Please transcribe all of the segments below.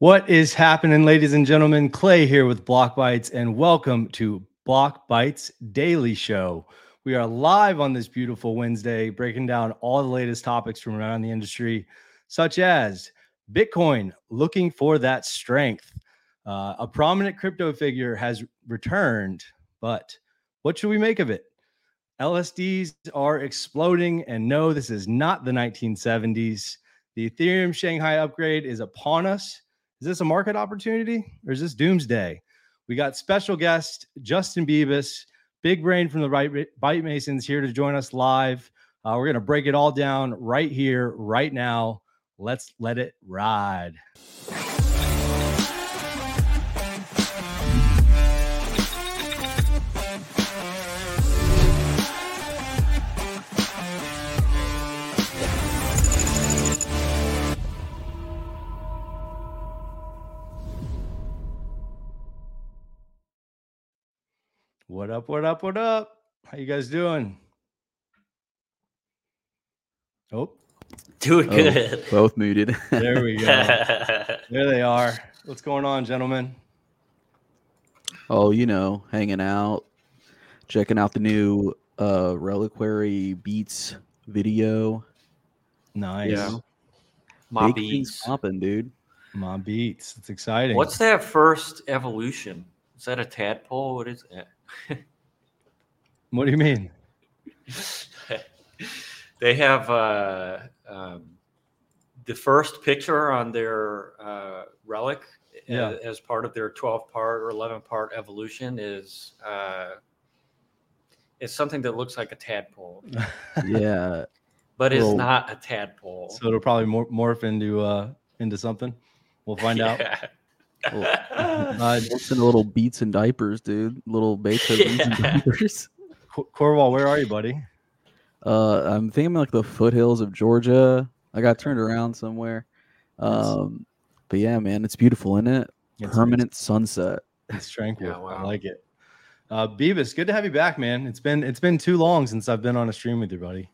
What is happening, ladies and gentlemen? Clay here with Blockbytes, and welcome to Blockbytes Daily Show. We are live on this beautiful Wednesday, breaking down all the latest topics from around the industry, such as Bitcoin looking for that strength. Uh, a prominent crypto figure has returned, but what should we make of it? LSDs are exploding, and no, this is not the 1970s. The Ethereum Shanghai upgrade is upon us. Is this a market opportunity or is this doomsday? We got special guest Justin Bebis, big brain from the Byte Masons here to join us live. Uh, we're going to break it all down right here, right now. Let's let it ride. What up? What up? What up? How you guys doing? Oh, Doing Oh, good. both muted. there we go. there they are. What's going on, gentlemen? oh, you know, hanging out, checking out the new uh Reliquary Beats video. Nice. Yeah. My Big beats. popping, dude. My beats. It's exciting. What's that first evolution? Is that a tadpole? What is that? what do you mean? they have uh, um, the first picture on their uh, relic Yeah. as, as part of their 12 part or 11 part evolution is uh, it's something that looks like a tadpole, Yeah. but it's Well- not a tadpole. So it'll probably mor- morph into uh into something. We'll find out. Yeah. Uh, Listen to little beats and diapers, dude. Little Beethoven beats and Yeah. diapers. Cor- Corval, where are you, buddy? Uh I'm thinking like the foothills of Georgia. I got turned around somewhere. Nice. Um but yeah, man, it's beautiful, isn't it? It's- Permanent sunset. It's tranquil. Yeah, I like it. Uh, Beavis, good to have you back, man. It's been it's been too long since I've been on a stream with you, buddy.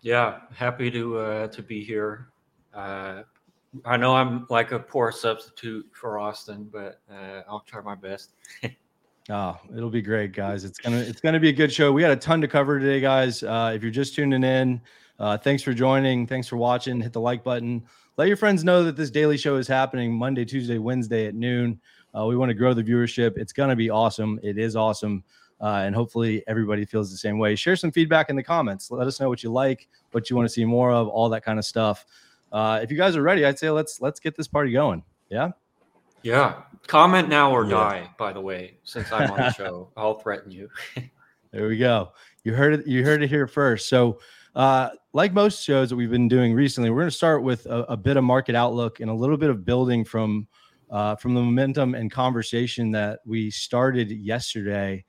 Yeah, happy to uh, to be here. Uh, I know I'm like a poor substitute for Austin, but uh, I'll try my best. Oh, it'll be great, guys. It's gonna it's gonna be a good show. We got a ton to cover today, guys. Uh, if you're just tuning in, uh, thanks for joining. Thanks for watching. Hit the like button. Let your friends know that this daily show is happening Monday, Tuesday, Wednesday at noon. Uh, we want to grow the viewership. It's gonna be awesome. It is awesome. Uh, and hopefully everybody feels the same way. Share some feedback in the comments. Let us know what you like, what you want to see more of, all that kind of stuff. Uh, if you guys are ready, I'd say let's let's get this party going. Yeah. Yeah, comment now or Yeah. die. By the way, since I'm on the show, I'll threaten you. There we go. You heard it. You heard it here first. So, uh, like most shows that we've been doing recently, we're going to start with a, a bit of market outlook and a little bit of building from uh, from the momentum and conversation that we started yesterday.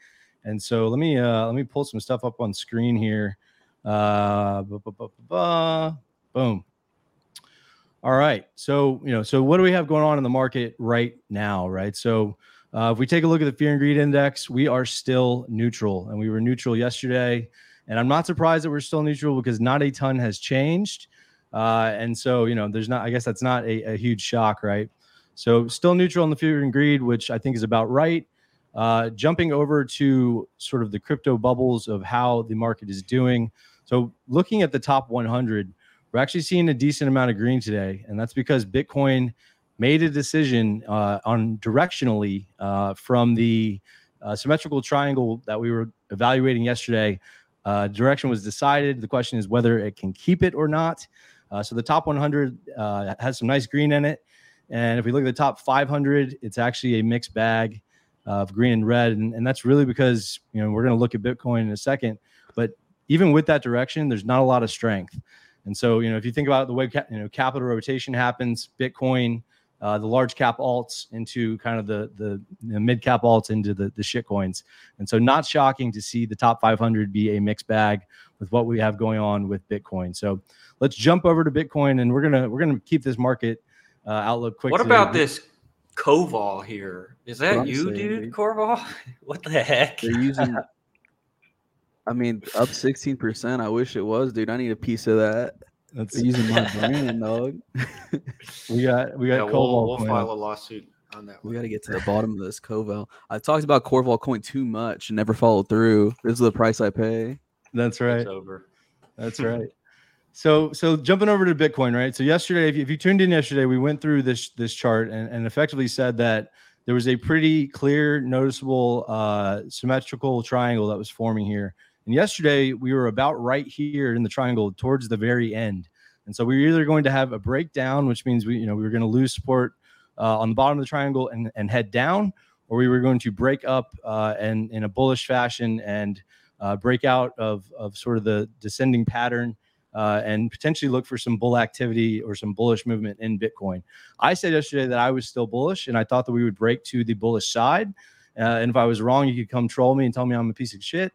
And so, let me uh, let me pull some stuff up on screen here. Uh, bu- bu- bu- bu- bu- boom. All right. So, you know, so what do we have going on in the market right now? Right. So, uh, if we take a look at the fear and greed index, we are still neutral, and we were neutral yesterday. And I'm not surprised that we're still neutral because not a ton has changed. Uh, and so, you know, there's not, I guess that's not a, a huge shock, right? So, still neutral on the fear and greed, which I think is about right. Uh, jumping over to sort of the crypto bubbles of how the market is doing. So, looking at the top 100, we're actually seeing a decent amount of green today. And that's because Bitcoin made a decision uh, on directionally uh, from the uh, symmetrical triangle that we were evaluating yesterday. Uh, direction was decided. The question is whether it can keep it or not. Uh, so the top 100 uh, has some nice green in it. And if we look at the top 500, it's actually a mixed bag of green and red. And, and that's really because, you know, we're going to look at Bitcoin in a second. But even with that direction, there's not a lot of strength. And so, you know, if you think about the way you know capital rotation happens, Bitcoin, uh, the large cap alts into kind of the the, the mid cap alts into the the shit coins, and so not shocking to see the top 500 be a mixed bag with what we have going on with Bitcoin. So let's jump over to Bitcoin, and we're gonna we're gonna keep this market uh, outlook quick. what today. about this Koval here? Is that I'm you, saying, dude? dude. Corval? What the heck? They're using I mean, up 16%. I wish it was, dude. I need a piece of that. That's using my brand, dog. we got we got Yeah, Koval we'll, we'll coin file a lawsuit on that. We got to get to the bottom of this Coval. I talked about Corval coin too much and never followed through. This is the price I pay. That's right. It's over. That's right. So so jumping over to Bitcoin, right? So yesterday, if you, if you tuned in yesterday, we went through this this chart and, and effectively said that there was a pretty clear, noticeable uh, symmetrical triangle that was forming here. And yesterday, we were about right here in the triangle towards the very end. And so we were either going to have a breakdown, which means we you know we were going to lose support uh, on the bottom of the triangle and and head down, or we were going to break up uh, and in a bullish fashion and uh, break out of of sort of the descending pattern uh, and potentially look for some bull activity or some bullish movement in Bitcoin. I said yesterday that I was still bullish and I thought that we would break to the bullish side. Uh, and if I was wrong, you could come troll me and tell me I'm a piece of shit.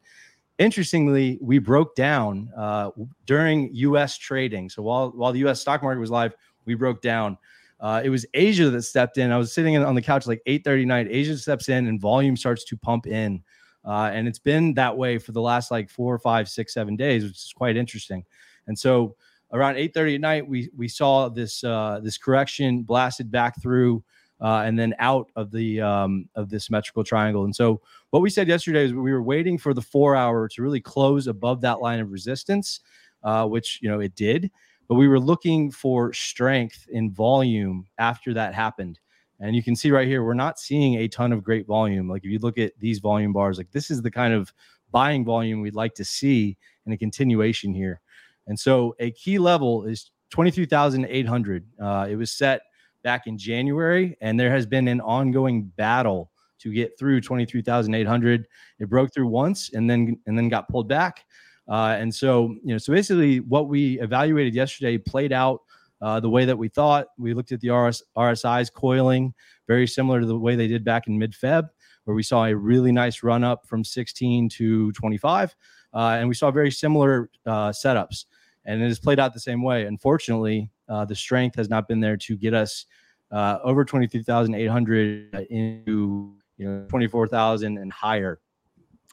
Interestingly, we broke down uh, during U.S. trading. So while while the U.S. stock market was live, we broke down. Uh, it was Asia that stepped in. I was sitting in, on the couch like 8:30 night. Asia steps in and volume starts to pump in, uh, and it's been that way for the last like four, five, six, seven days, which is quite interesting. And so around 8:30 at night, we we saw this uh, this correction blasted back through uh, and then out of the um, of the symmetrical triangle. And so what we said yesterday is we were waiting for the four hour to really close above that line of resistance, uh, which you know it did. But we were looking for strength in volume after that happened. And you can see right here, we're not seeing a ton of great volume. Like if you look at these volume bars, like this is the kind of buying volume we'd like to see in a continuation here. And so a key level is 23,800. Uh, it was set back in January, and there has been an ongoing battle to get through 23,800. It broke through once and then and then got pulled back. Uh, and so, you know, so basically what we evaluated yesterday played out uh, the way that we thought. We looked at the RS, RSIs coiling very similar to the way they did back in mid Feb, where we saw a really nice run up from 16 to 25. Uh, and we saw very similar uh, setups. And it has played out the same way. Unfortunately, uh, the strength has not been there to get us uh, over 23,800 into you know 24,000 and higher.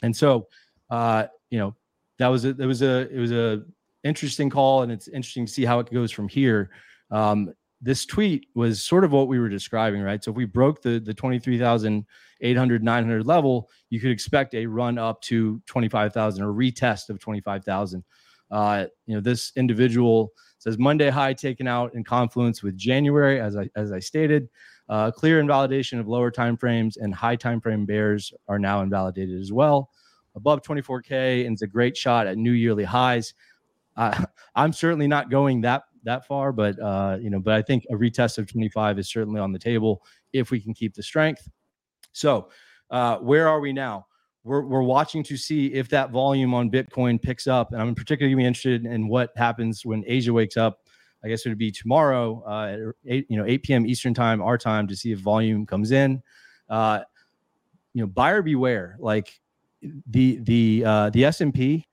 And so, uh, you know, that was a, it was a it was a interesting call, and it's interesting to see how it goes from here. Um, this tweet was sort of what we were describing, right? So if we broke the the 23,800 900 level, you could expect a run up to 25,000 or retest of 25,000. Uh, you know, this individual says Monday high taken out in confluence with January, as I as I stated. Uh, clear invalidation of lower time frames and high time frame bears are now invalidated as well. Above 24k and it's a great shot at new yearly highs. Uh, I'm certainly not going that that far, but uh, you know, but I think a retest of 25 is certainly on the table if we can keep the strength. So, uh, where are we now? We're, we're watching to see if that volume on Bitcoin picks up. And I'm particularly interested in what happens when Asia wakes up. I guess it would be tomorrow uh, at 8, you know, 8 p.m. Eastern time, our time, to see if volume comes in. Uh, you know, buyer beware. Like the the uh, the S&P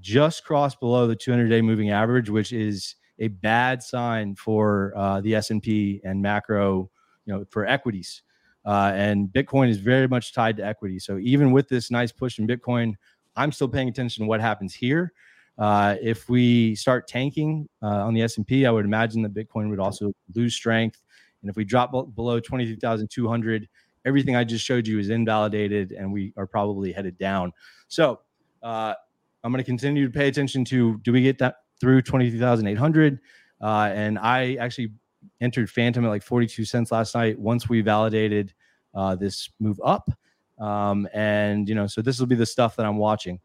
just crossed below the 200-day moving average, which is a bad sign for uh, the S&P and macro, you know, for equities. Uh, and Bitcoin is very much tied to equity. So even with this nice push in Bitcoin, I'm still paying attention to what happens here. Uh, if we start tanking uh, on the S&P, I would imagine that Bitcoin would also lose strength. And if we drop b- below 23,200, everything I just showed you is invalidated and we are probably headed down. So uh, I'm going to continue to pay attention to do we get that through 23,800? Uh, and I actually entered Fantom at like 42 cents last night once we validated uh, this move up. Um, and you know, so this will be the stuff that I'm watching.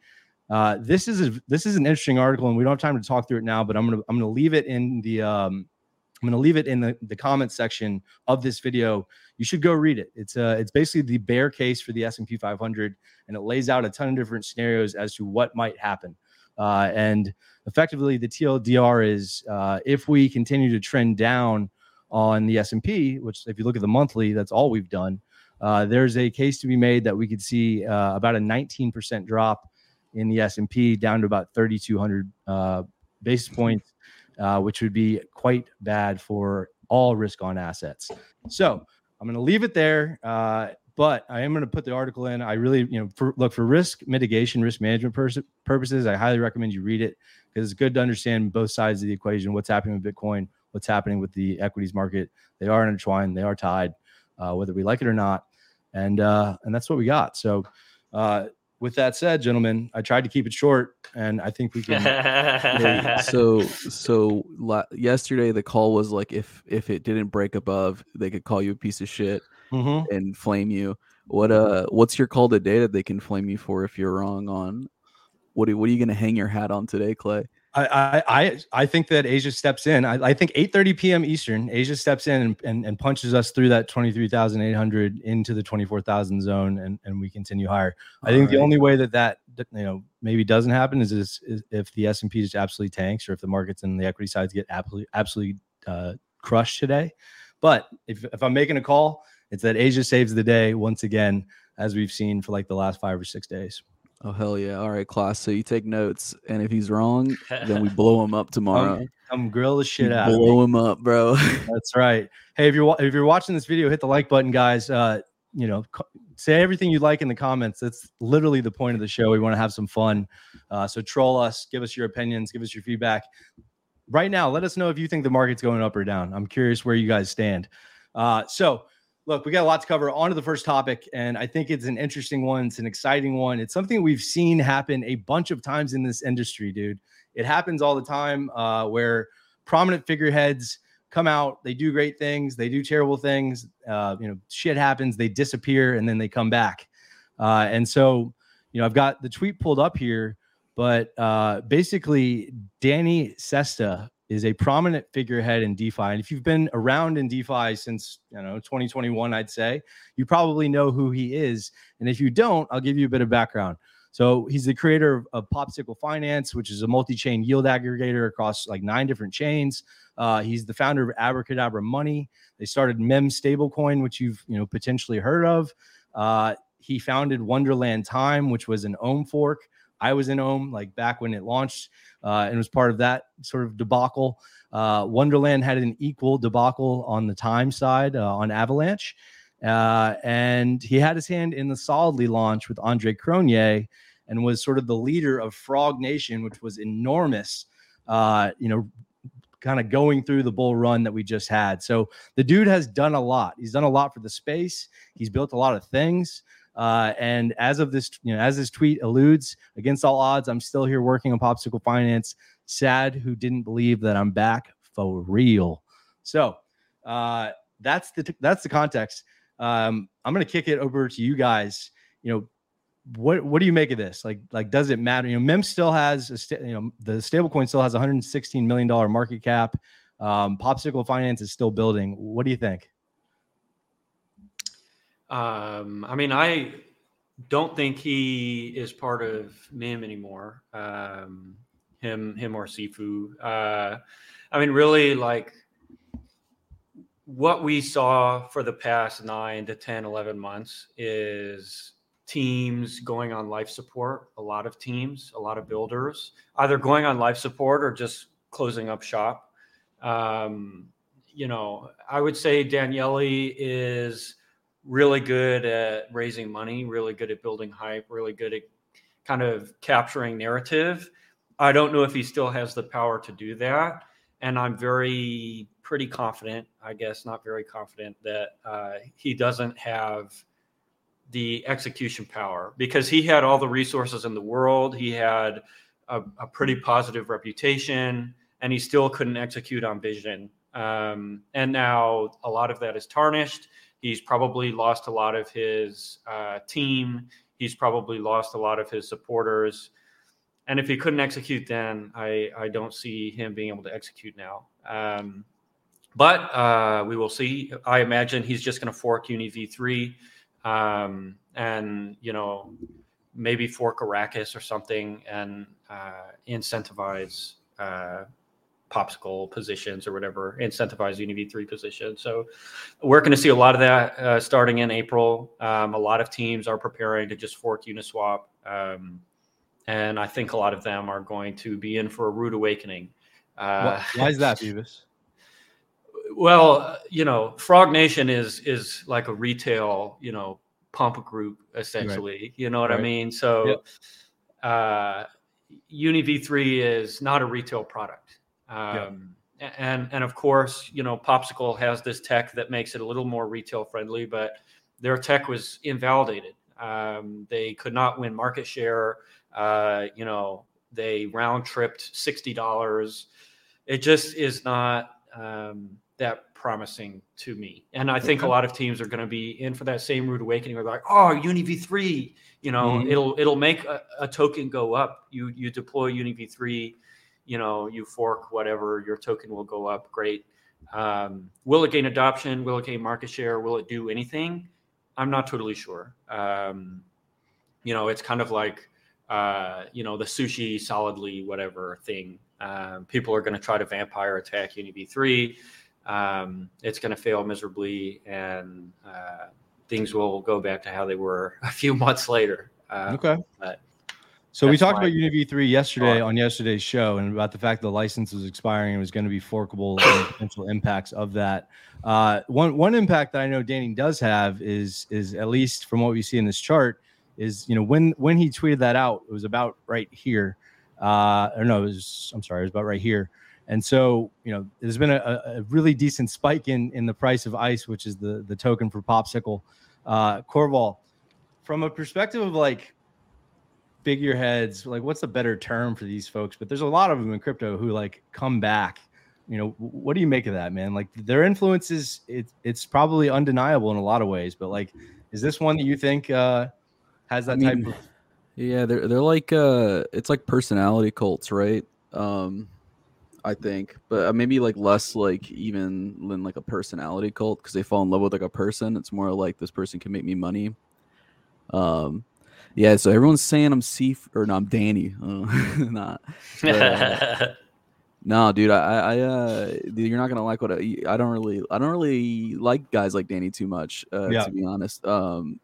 Uh, this is a, this is an interesting article, and we don't have time to talk through it now. But I'm gonna I'm gonna leave it in the um, I'm gonna leave it in the the comment section of this video. You should go read it. It's uh it's basically the bear case for the S&P 500, and it lays out a ton of different scenarios as to what might happen. Uh, and effectively, the TLDR is uh, if we continue to trend down on the S&P, which if you look at the monthly, that's all we've done. Uh, there's a case to be made that we could see uh, about a 19% drop in the S&P down to about 3,200 uh, basis points, uh, which would be quite bad for all risk-on assets. So I'm going to leave it there. But I am going to put the article in. I really, you know, for, look for risk mitigation, risk management pers- purposes. I highly recommend you read it because it's good to understand both sides of the equation. What's happening with Bitcoin? What's happening with the equities market? They are intertwined. They are tied, uh, whether we like it or not. And uh, and that's what we got. So. Uh, with that said, gentlemen, I tried to keep it short, and I think we can. so, so la- yesterday the call was like, if if it didn't break above, they could call you a piece of shit mm-hmm. and flame you. What uh, what's your call today that they can flame you for if you're wrong on? What are, what are you gonna hang your hat on today, Clay? I, I I think that Asia steps in. I, I think 8:30 p.m. Eastern, Asia steps in and, and, and punches us through that 23,800 into the 24,000 zone, and, and we continue higher. I think right. the only way that that you know maybe doesn't happen is, is, is if the S and P just absolutely tanks, or if the markets and the equity sides get absolutely absolutely uh, crushed today. But if if I'm making a call, it's that Asia saves the day once again, as we've seen for like the last five or six days. Oh hell yeah! All right, class. So you take notes, and if he's wrong, then we blow him up tomorrow. I'm grill the shit we out. Blow him up, bro. That's right. Hey, if you're if you're watching this video, hit the like button, guys. Uh, you know, say everything you like in the comments. That's literally the point of the show. We want to have some fun. Uh, so troll us, give us your opinions, give us your feedback. Right now, let us know if you think the market's going up or down. I'm curious where you guys stand. Uh, so look, we got a lot to cover. On to the first topic, and I think it's an interesting one. It's an exciting one. It's something we've seen happen a bunch of times in this industry, dude. It happens all the time uh, where prominent figureheads come out, they do great things, they do terrible things. Uh, you know, shit happens, they disappear, and then they come back. Uh, and so, you know, I've got the tweet pulled up here, but uh, basically, Dani Sesta is a prominent figurehead in DeFi. And if you've been around in DeFi since, you know, 2021, I'd say, you probably know who he is. And if you don't, I'll give you a bit of background. So he's the creator of, of Popsicle Finance, which is a multi-chain yield aggregator across like nine different chains. Uh, he's the founder of Abracadabra Money. They started MIM stablecoin, which you've you know potentially heard of. Uh, he founded Wonderland Time, which was an Ohm fork. I was in Ohm like back when it launched uh, and was part of that sort of debacle. Uh, Wonderland had an equal debacle on the time side uh, on Avalanche. Uh, and he had his hand in the solidly launch with Andre Cronje and was sort of the leader of Frog Nation, which was enormous, uh, you know, kind of going through the bull run that we just had. So the dude has done a lot. He's done a lot for the space. He's built a lot of things. Uh, and as of this, you know, as this tweet alludes, against all odds, I'm still here working on Popsicle Finance. Sad who didn't believe that I'm back for real. So uh, that's the that's the context. Um, I'm gonna kick it over to you guys. You know, what what do you make of this? Like like does it matter? You know, MIM still has a st- you know the stablecoin still has 116 million dollar market cap. Um, Popsicle Finance is still building. What do you think? Um, I mean, I don't think he is part of MIM anymore. Um, him, him or Sifu. Uh, I mean, really, like what we saw for the past nine to 10, 11 months is teams going on life support. A lot of teams, a lot of builders, either going on life support or just closing up shop. Um, you know, I would say Daniele is really good at raising money, really good at building hype, really good at kind of capturing narrative. I don't know if he still has the power to do that. And I'm very, pretty confident, I guess, not very confident, that uh, he doesn't have the execution power because he had all the resources in the world. He had a, a pretty positive reputation and he still couldn't execute on vision. Um, and now a lot of that is tarnished He's probably lost a lot of his uh, team. He's probably lost a lot of his supporters. And if he couldn't execute then, I, I don't see him being able to execute now. Um, but uh, we will see. I imagine he's just going to fork Uni V3 um, and, you know, maybe fork Arrakis or something and uh, incentivize uh, popsicle positions or whatever, incentivize UniV3 positions. So we're going to see a lot of that uh, starting in April. Um, a lot of teams are preparing to just fork Uniswap. Um, and I think a lot of them are going to be in for a rude awakening. Uh, why is that, Beavis? Well, you know, Frog Nation is is like a retail, you know, pump group essentially. Right. You know what right. I mean? So yep. uh, UniV3 is not a retail product. Um. And and of course, you know, Popsicle has this tech that makes it a little more retail friendly, but their tech was invalidated. Um, they could not win market share. Uh, you know, they round tripped sixty dollars. It just is not um, that promising to me. And I think okay. a lot of teams are going to be in for that same rude awakening. They're like, oh, UniV3, you know, mm-hmm. it'll it'll make a, a, token go up. You you deploy UniV3, you know, you fork whatever, your token will go up. Great. Um, will it gain adoption? Will it gain market share? Will it do anything? I'm not totally sure. Um, you know, it's kind of like uh, you know the sushi solidly whatever thing. Um, people are going to try to vampire attack UniV3 um, it's going to fail miserably and uh, things will go back to how they were a few months later. Uh, okay. But so we talked about UniV3 yesterday on yesterday's show and about the fact the license was expiring and was going to be forkable and potential impacts of that. Uh, one one impact that I know Dani does have is is at least from what we see in this chart is you know when when he tweeted that out it was about right here. Uh, or no, it was I'm sorry, it was about right here. And so, you know, there's been a, a, really decent spike in in the price of ice, which is the the token for popsicle. Uh, Corval, from a perspective of like figureheads, like what's the better term for these folks? But there's a lot of them in crypto who like come back. You know, what do you make of that, man? Like their influence is it, it's probably undeniable in a lot of ways, but like, is this one that you think uh, has that I mean, type of? Yeah, they're they're like uh, it's like personality cults, right? Um, I think, but uh, maybe like less like even than like a personality cult because they fall in love with like a person. It's more like this person can make me money. Um, yeah. So everyone's saying I'm C or no, I'm Dani. Uh, not. uh, no, dude. I, I, uh, you're not gonna like what I, I don't really, I don't really like guys like Dani too much. Uh, yeah. To be honest, um,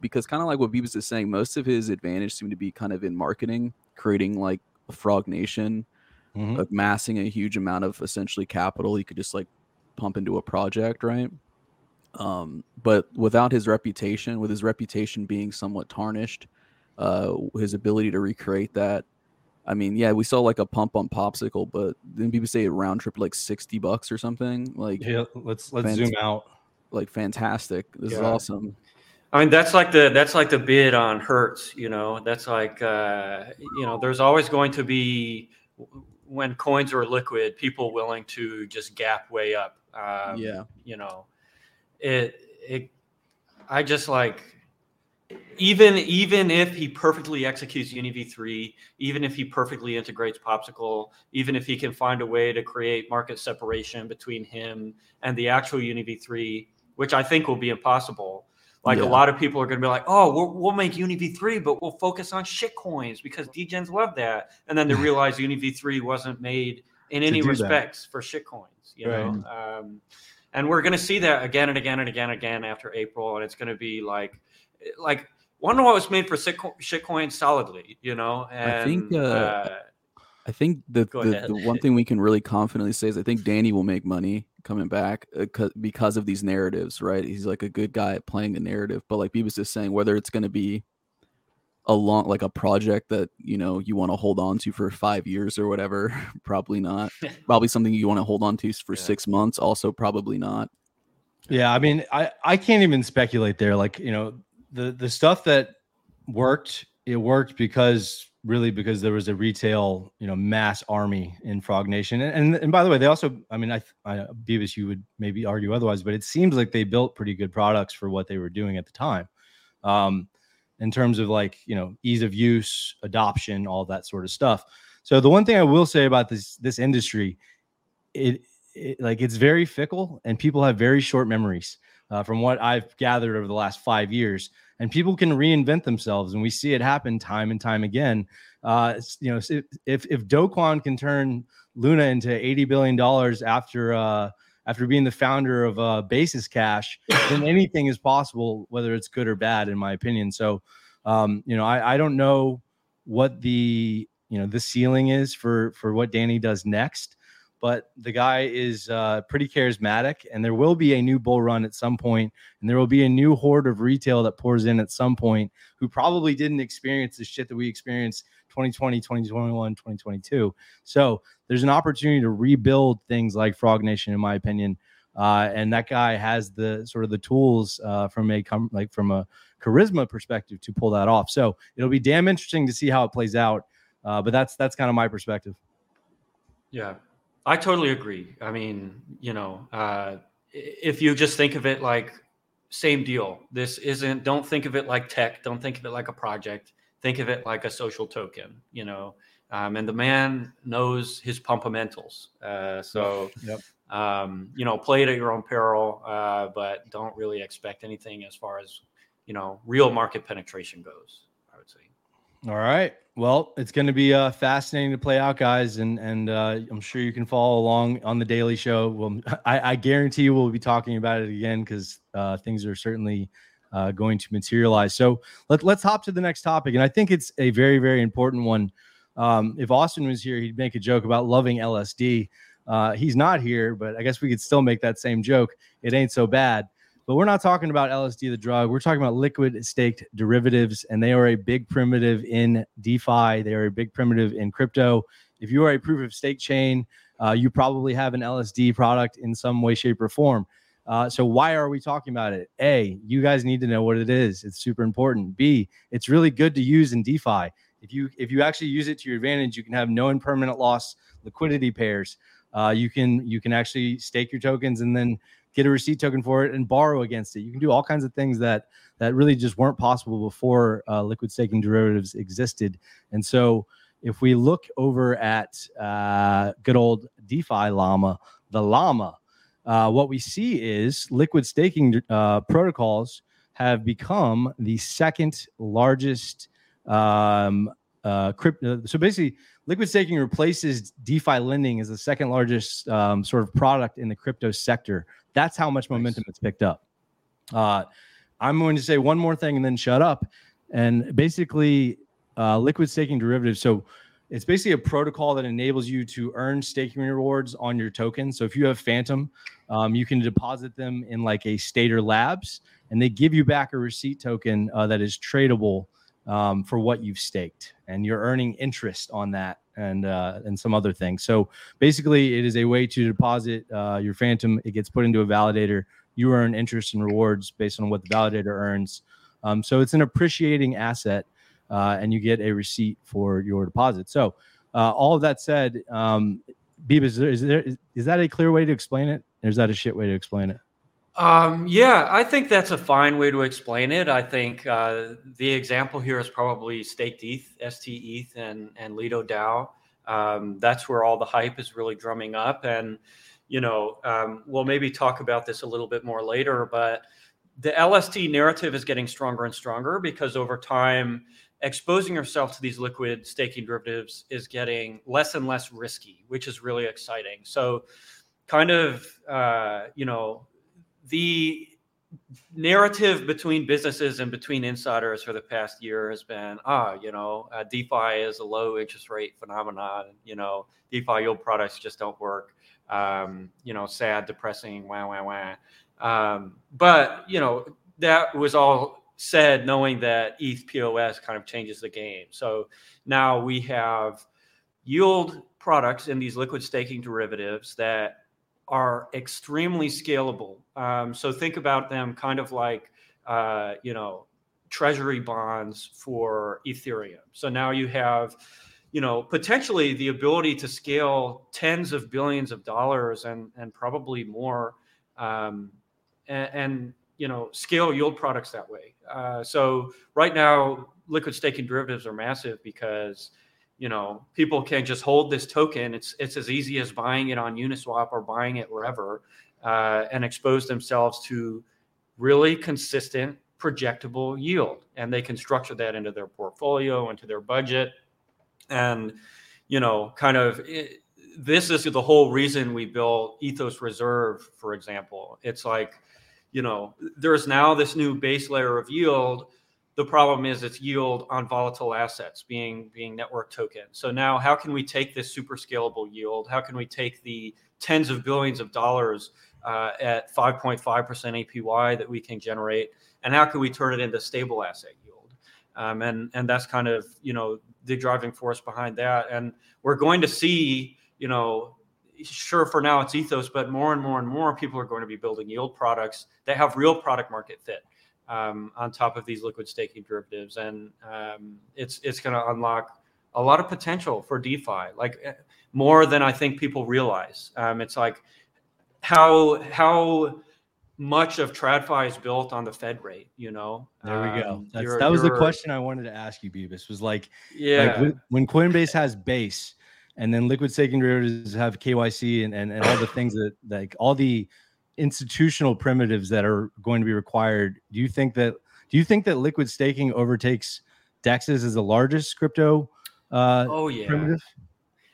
because kind of like what Beebs is saying, most of his advantage seemed to be kind of in marketing, creating like a Frog Nation mm-hmm. amassing a huge amount of essentially capital he could just like pump into a project, right? Um, but without his reputation, with his reputation being somewhat tarnished, uh, his ability to recreate that. I mean, yeah, we saw like a pump on popsicle, but then people say it round trip like sixty bucks or something. Like, yeah, let's let's fant- zoom out. Like, fantastic! This yeah. is awesome. I mean, that's like the that's like the bid on Hertz. You know, that's like uh, you know, there's always going to be when coins are liquid, people willing to just gap way up. Um, yeah, you know, it it. I just like even even if he perfectly executes UniV3, even if he perfectly integrates Popsicle, even if he can find a way to create market separation between him and the actual UniV3, which I think will be impossible. Like yeah. a lot of people are going to be like, oh, we'll, we'll make UniV3, but we'll focus on shit coins because DGens love that. And then they realize UniV3 wasn't made in any respects that. for shit coins, you right. know? Um, and we're going to see that again and again and again and again after April. And it's going to be like, like, wonder what was made for shit coins solidly, you know? And, I think, uh, uh, I think the, the, the, one thing we can really confidently say is I think Dani will make money coming back uh, because of these narratives, right? He's like a good guy at playing the narrative, but like Beavis is just saying, whether it's going to be a long, like a project that you know you want to hold on to for five years or whatever, probably not. probably something you want to hold on to for yeah. six months, also probably not. Yeah, I mean, I I can't even speculate there. Like you know, the the stuff that worked, it worked because really because there was a retail, you know, mass army in Frog Nation. And and, and by the way, they also, I mean, I, I Beavis, you would maybe argue otherwise, but it seems like they built pretty good products for what they were doing at the time. Um, in terms of like, you know, ease of use, adoption, all that sort of stuff. So the one thing I will say about this this industry, it, it like it's very fickle and people have very short memories. Uh, from what I've gathered over the last five years, and people can reinvent themselves, and we see it happen time and time again. Uh, you know, if if Do Kwon can turn Luna into eighty billion dollars after uh, after being the founder of uh, Basis Cash, then anything is possible, whether it's good or bad, in my opinion. So, um, you know, I, I don't know what the you know the ceiling is for for what Dani does next, but the guy is uh, pretty charismatic, and there will be a new bull run at some point, and there will be a new horde of retail that pours in at some point who probably didn't experience the shit that we experienced 2020, 2021, 2022. So there's an opportunity to rebuild things like Frog Nation, in my opinion. Uh, and that guy has the sort of the tools uh, from a com- like from a charisma perspective to pull that off. So it'll be damn interesting to see how it plays out. Uh, but that's that's kind of my perspective. Yeah, I totally agree. I mean, you know, uh, if you just think of it like same deal, this isn't. Don't think of it like tech. Don't think of it like a project. Think of it like a social token. You know, um, and the man knows his pumpamentals. Uh, so, yep. um, you know, play it at your own peril, uh, but don't really expect anything as far as you know real market penetration goes. I would say. All right. Well, it's going to be uh, fascinating to play out, guys, and and uh, I'm sure you can follow along on the Daily Show. Well, I, I guarantee you we'll be talking about it again because uh, things are certainly uh, going to materialize. So let, let's hop to the next topic, and I think it's a very very important one. Um, if Austin was here, he'd make a joke about loving LSD. Uh, he's not here, but I guess we could still make that same joke. It ain't so bad. But we're not talking about LSD, the drug. We're talking about liquid staked derivatives, and they are a big primitive in DeFi. They are a big primitive in crypto. If you are a proof of stake chain, uh, you probably have an LSD product in some way, shape, or form. Uh, so why are we talking about it? A, you guys need to know what it is. It's super important. B, it's really good to use in DeFi. If you if you actually use it to your advantage, you can have no impermanent loss liquidity pairs. Uh, you can you can actually stake your tokens and then get a receipt token for it and borrow against it. You can do all kinds of things that that really just weren't possible before uh, liquid staking derivatives existed. And so, if we look over at uh, good old DeFi Llama, the Llama, uh, what we see is liquid staking uh, protocols have become the second largest um, uh, crypto. So basically, liquid staking replaces DeFi lending as the second largest um, sort of product in the crypto sector. That's how much momentum it's picked up. Uh, I'm going to say one more thing and then shut up. And basically, uh, liquid staking derivatives. So it's basically a protocol that enables you to earn staking rewards on your token. So if you have Fantom, um, you can deposit them in like a Stader Labs, and they give you back a receipt token uh, that is tradable um, for what you've staked, and you're earning interest on that and uh, and some other things. So basically, it is a way to deposit uh, your Fantom. It gets put into a validator. You earn interest and rewards based on what the validator earns. Um, so it's an appreciating asset, uh, and you get a receipt for your deposit. So uh, all of that said, um, Beeb, is there, is there is that a clear way to explain it, or is that a shit way to explain it? Um, yeah, I think that's a fine way to explain it. I think uh, the example here is probably Staked ETH, ST ETH, and and Lido DAO. Um, that's where all the hype is really drumming up, and you know, um, we'll maybe talk about this a little bit more later. But the LST narrative is getting stronger and stronger because over time, exposing yourself to these liquid staking derivatives is getting less and less risky, which is really exciting. So, kind of, uh, you know the narrative between businesses and between insiders for the past year has been ah you know uh, defi is a low interest rate phenomenon you know defi yield products just don't work um, you know sad depressing wah wah wah um, but you know that was all said knowing that eth pos kind of changes the game so now we have yield products in these liquid staking derivatives that are extremely scalable. Um, so think about them kind of like, uh, you know, treasury bonds for Ethereum. So now you have, you know, potentially the ability to scale tens of billions of dollars and and probably more, um, and, and you know, scale yield products that way. Uh, so right now, liquid staking derivatives are massive because you know people can just hold this token. It's it's as easy as buying it on uniswap or buying it wherever uh, and expose themselves to really consistent projectable yield. And they can structure that into their portfolio into their budget. And you know kind of it, this is the whole reason we built ethos reserve for example. It's like you know there's now this new base layer of yield the problem is it's yield on volatile assets being being network token. So now how can we take this super scalable yield? How can we take the tens of billions of dollars uh, at 5.5% APY that we can generate, and how can we turn it into stable asset yield? Um, and and that's kind of you know the driving force behind that. And we're going to see you know sure for now it's ethos but more and more and more people are going to be building yield products that have real product market fit um, on top of these liquid staking derivatives, and um, it's it's going to unlock a lot of potential for DeFi, like eh, more than I think people realize. Um, it's like how how much of TradFi is built on the Fed rate. You know, there we go. Um, that was the question I wanted to ask you, Beavis. Was like, yeah, like when Coinbase has base. And then liquid staking derivatives have KYC and, and, and all the things that like all the institutional primitives that are going to be required, do you think that do you think that liquid staking overtakes DEXs as the largest crypto? Uh, oh yeah. Primitive?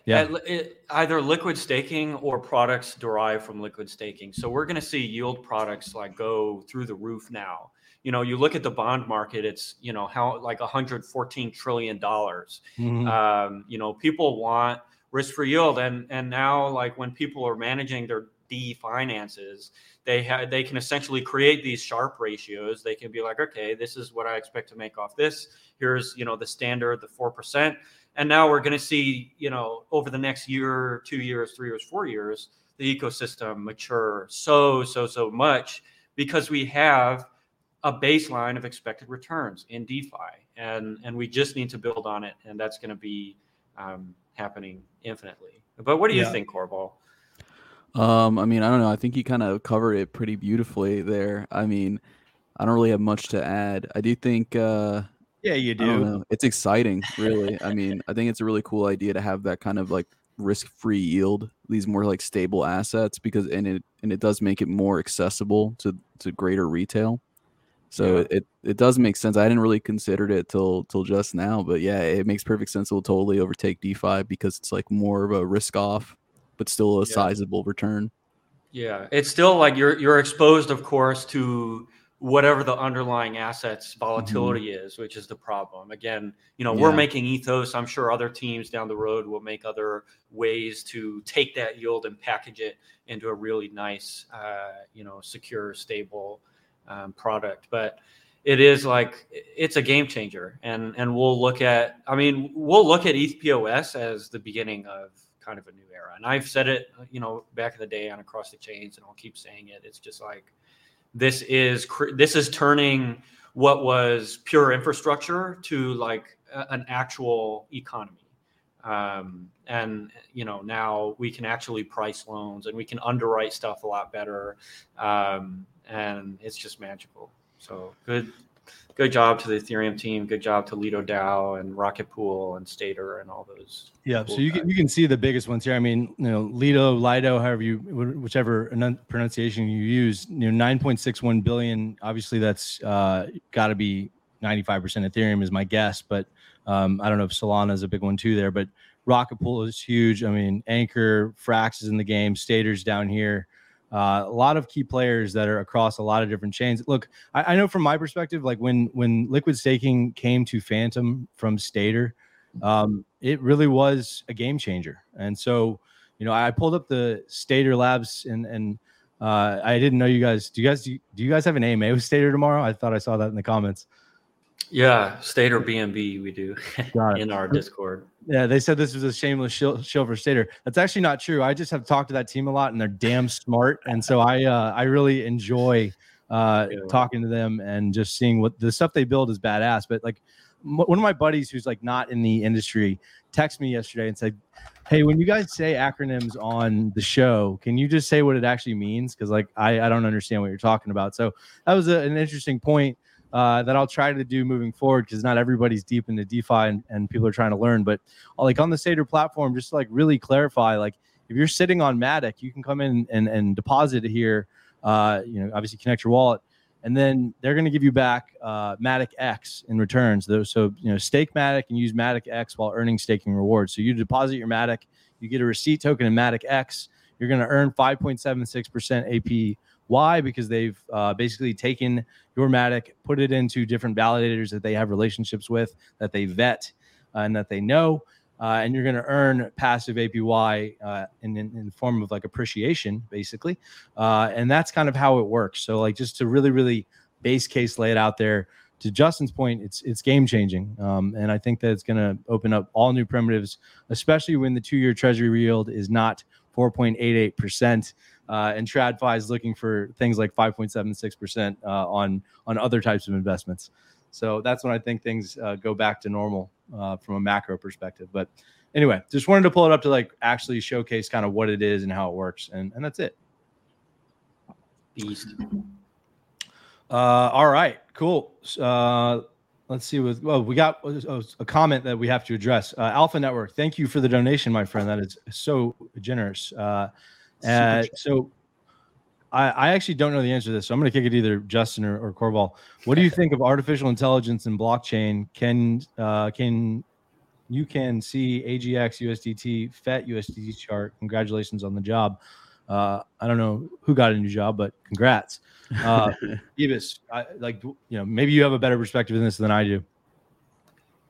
Yeah. It, either liquid staking or products derived from liquid staking. So we're going to see yield products like go through the roof now. You know, you look at the bond market; it's you know how like 114 trillion dollars. Mm-hmm. Um, you know, people want risk-free yield, and and now like when people are managing their D finances, they have they can essentially create these Sharpe ratios. They can be like, okay, this is what I expect to make off this. Here's you know the standard, the four percent, and now we're going to see you know over the next year, two years, three years, four years, the ecosystem mature so so so much because we have a baseline of expected returns in DeFi, and and we just need to build on it, and that's going to be um, happening infinitely. But what do you yeah. think, Corball? Um, I mean, I don't know. I think you kind of covered it pretty beautifully there. I mean, I don't really have much to add. I do think uh yeah, you do. It's exciting, really. I mean, I think it's a really cool idea to have that kind of like risk-free yield, these more like stable assets because and it and it does make it more accessible to to greater retail. So yeah. it it does make sense. I hadn't really considered it till till just now, but yeah, it makes perfect sense. It will totally overtake DeFi because it's like more of a risk off but still a yeah. sizable return. Yeah, it's still like you're you're exposed, of course, to whatever the underlying assets volatility mm-hmm. is, which is the problem. Again, you know, yeah. we're making ethos. I'm sure other teams down the road will make other ways to take that yield and package it into a really nice, uh, you know, secure, stable um, product. But it is like it's a game changer, and and we'll look at. I mean, we'll look at ETH POS as the beginning of kind of a new era. And I've said it, you know, back in the day on across the chains, and I'll keep saying it. It's just like this is this is turning what was pure infrastructure to like an actual economy. Um, and you know now we can actually price loans and we can underwrite stuff a lot better, um, and it's just magical. So good good job to the Ethereum team. Good job to Lido DAO and Rocket Pool and Stader and all those. Yeah, cool so you guys. can you can see the biggest ones here. I mean, you know, Lido, Lido, however you whichever pronunciation you use, you know, nine point six one billion. Obviously, that's uh, got to be ninety five percent Ethereum is my guess, but um, I don't know if Solana is a big one too there. But Rocket Pool is huge. I mean, Ankr, Frax is in the game, Stader's down here. Uh, a lot of key players that are across a lot of different chains. Look, I, I, know from my perspective, like when when liquid staking came to Fantom from Stader, um, it really was a game changer. And so, you know, I pulled up the Stader Labs and and uh, I didn't know you guys. Do you guys do, do you guys have an AMA with Stader tomorrow? I thought I saw that in the comments. Yeah, Stader BNB we do in our Discord. Yeah, they said this was a shameless shill, shill for Stader. That's actually not true. I just have talked to that team a lot, and they're damn smart. And so I uh, I really enjoy uh, yeah. talking to them and just seeing what the stuff they build is badass. But like m- one of my buddies who's like not in the industry texted me yesterday and said, "Hey, when you guys say acronyms on the show, can you just say what it actually means? Because like I I don't understand what you're talking about." So that was a, an interesting point uh, that I'll try to do moving forward because not everybody's deep into DeFi and, and people are trying to learn. But uh, like on the Stader platform, just to like really clarify, like if you're sitting on Matic, you can come in and, and deposit it here. Uh, you know, obviously connect your wallet, and then they're going to give you back uh, Matic X in returns. So you know, stake Matic and use Matic X while earning staking rewards. So you deposit your Matic, you get a receipt token in Matic X. You're going to earn 5.76% AP Why? Because they've uh, basically taken your Matic, put it into different validators that they have relationships with, that they vet, uh, and that they know. Uh, and you're going to earn passive APY uh, in, in, in, the form of like appreciation, basically. Uh, and that's kind of how it works. So, like, just to really, really base case lay it out there. To Justin's point, it's it's game changing, um, and I think that it's going to open up all new primitives, especially when the two year Treasury yield is not 4.88 percent. Uh, and TradFi is looking for things like 5.76% uh, on on other types of investments. So that's when I think things uh, go back to normal uh, from a macro perspective. But anyway, just wanted to pull it up to like actually showcase kind of what it is and how it works, and and that's it. Beast. Uh, all right, cool. Uh, let's see. With well, we got a comment that we have to address. Uh, Alpha Network, thank you for the donation, my friend. That is so generous. Uh, so I, I, actually don't know the answer to this, so I'm going to kick it either Justin or, or Corval. What do you think of artificial intelligence and blockchain? Can uh, can you can see AGX USDT FET USDT chart? Congratulations on the job. Uh, I don't know who got a new job, but congrats. Uh, Bebis, I, like you know, maybe you have a better perspective in this than I do.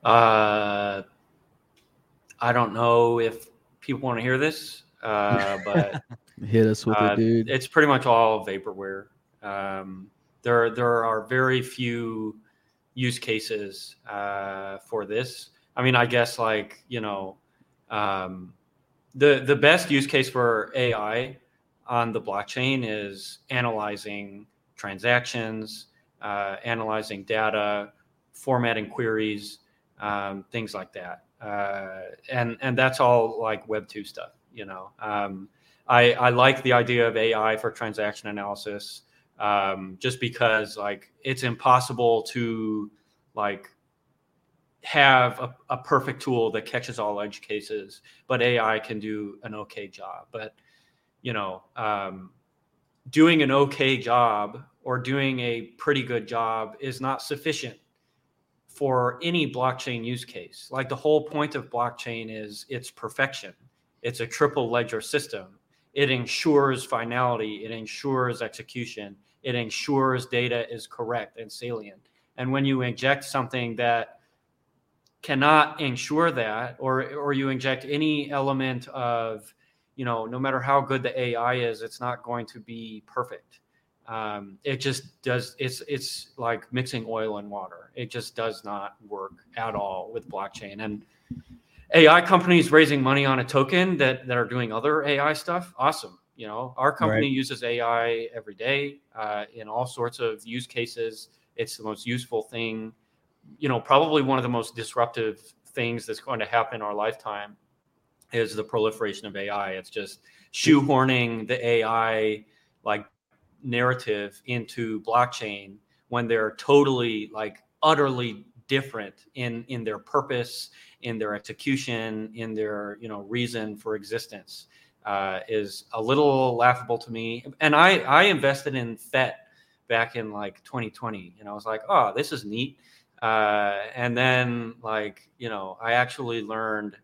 Uh, I don't know if people want to hear this. Uh, but hit us with uh, it, dude. It's pretty much all vaporware. Um, there, there are very few use cases uh, for this. I mean, I guess like you know, um, the the best use case for AI on the blockchain is analyzing transactions, uh, analyzing data, formatting queries, um, things like that. Uh, and and that's all like Web two stuff. You know, um, I, I like the idea of AI for transaction analysis, um, just because like it's impossible to like have a, a perfect tool that catches all edge cases, but AI can do an okay job. But you know, um, doing an okay job or doing a pretty good job is not sufficient for any blockchain use case. Like the whole point of blockchain is its perfection. It's a triple ledger system. It ensures finality, it ensures execution, it ensures data is correct and salient. And when you inject something that cannot ensure that, or or you inject any element of, you know, no matter how good the AI is, it's not going to be perfect. Um, it just does. It's it's like mixing oil and water. It just does not work at all with blockchain. And AI companies raising money on a token that that are doing other AI stuff. Awesome. You know, our company right. uses AI every day uh, in all sorts of use cases. It's the most useful thing. You know, probably one of the most disruptive things that's going to happen in our lifetime is the proliferation of AI. It's just shoehorning the AI like narrative into blockchain when they're totally like utterly different in in their purpose in their execution, in their you know reason for existence, uh, is a little laughable to me. And I I invested in FET back in like 2020, and I was like, oh, this is neat. Uh, and then like you know, I actually learned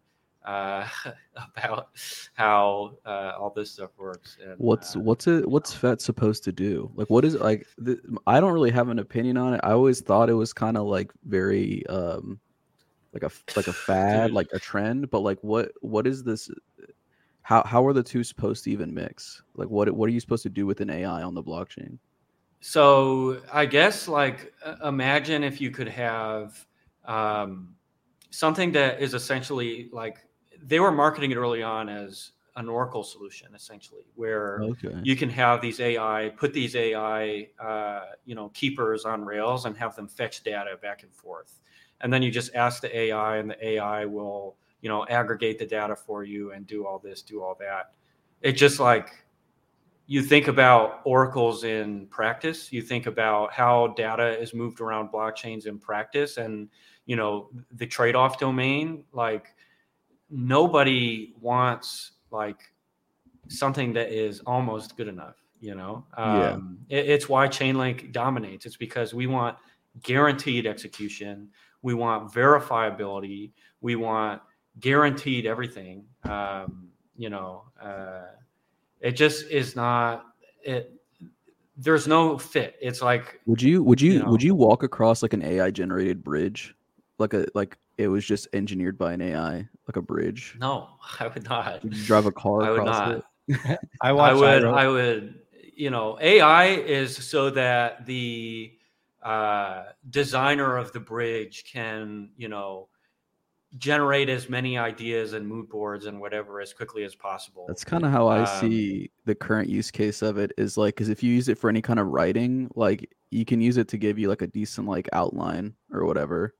uh, about how uh, all this stuff works. And, what's uh, what's it? What's FET supposed to do? Like, what is like? The, I don't really have an opinion on it. I always thought it was kind of like very um, like a like a fad, like a trend. But like, what what is this? How how are the two supposed to even mix? Like, what what are you supposed to do with an AI on the blockchain? So I guess like imagine if you could have um, something that is essentially like they were marketing it early on as an Oracle solution, essentially, where okay. you can have these AI, put these AI, uh, you know, keepers on Rails and have them fetch data back and forth and then you just ask the AI, and the AI will you know aggregate the data for you and do all this, do all that. It just like you think about oracles in practice. You think about how data is moved around blockchains in practice and you know the trade-off domain. Like nobody wants like something that is almost good enough you know? Um, yeah. It, it's why chainlink dominates. It's because we want guaranteed execution we want verifiability. We want guaranteed everything. Um, you know, uh, it just is not it. there's no fit. It's like Would you would you, You know. would you walk across like an AI generated bridge? Like a like it was just engineered by an AI, like a bridge. no, I would not. Would you drive a car I would across not. it? I I would, Iro- I would, you know, AI is so that the uh, designer of the bridge can, you know, generate as many ideas and mood boards and whatever as quickly as possible. That's kind of how I Um, see the current use case of it is like because if you use it for any kind of writing, like you can use it to give you like a decent like outline or whatever.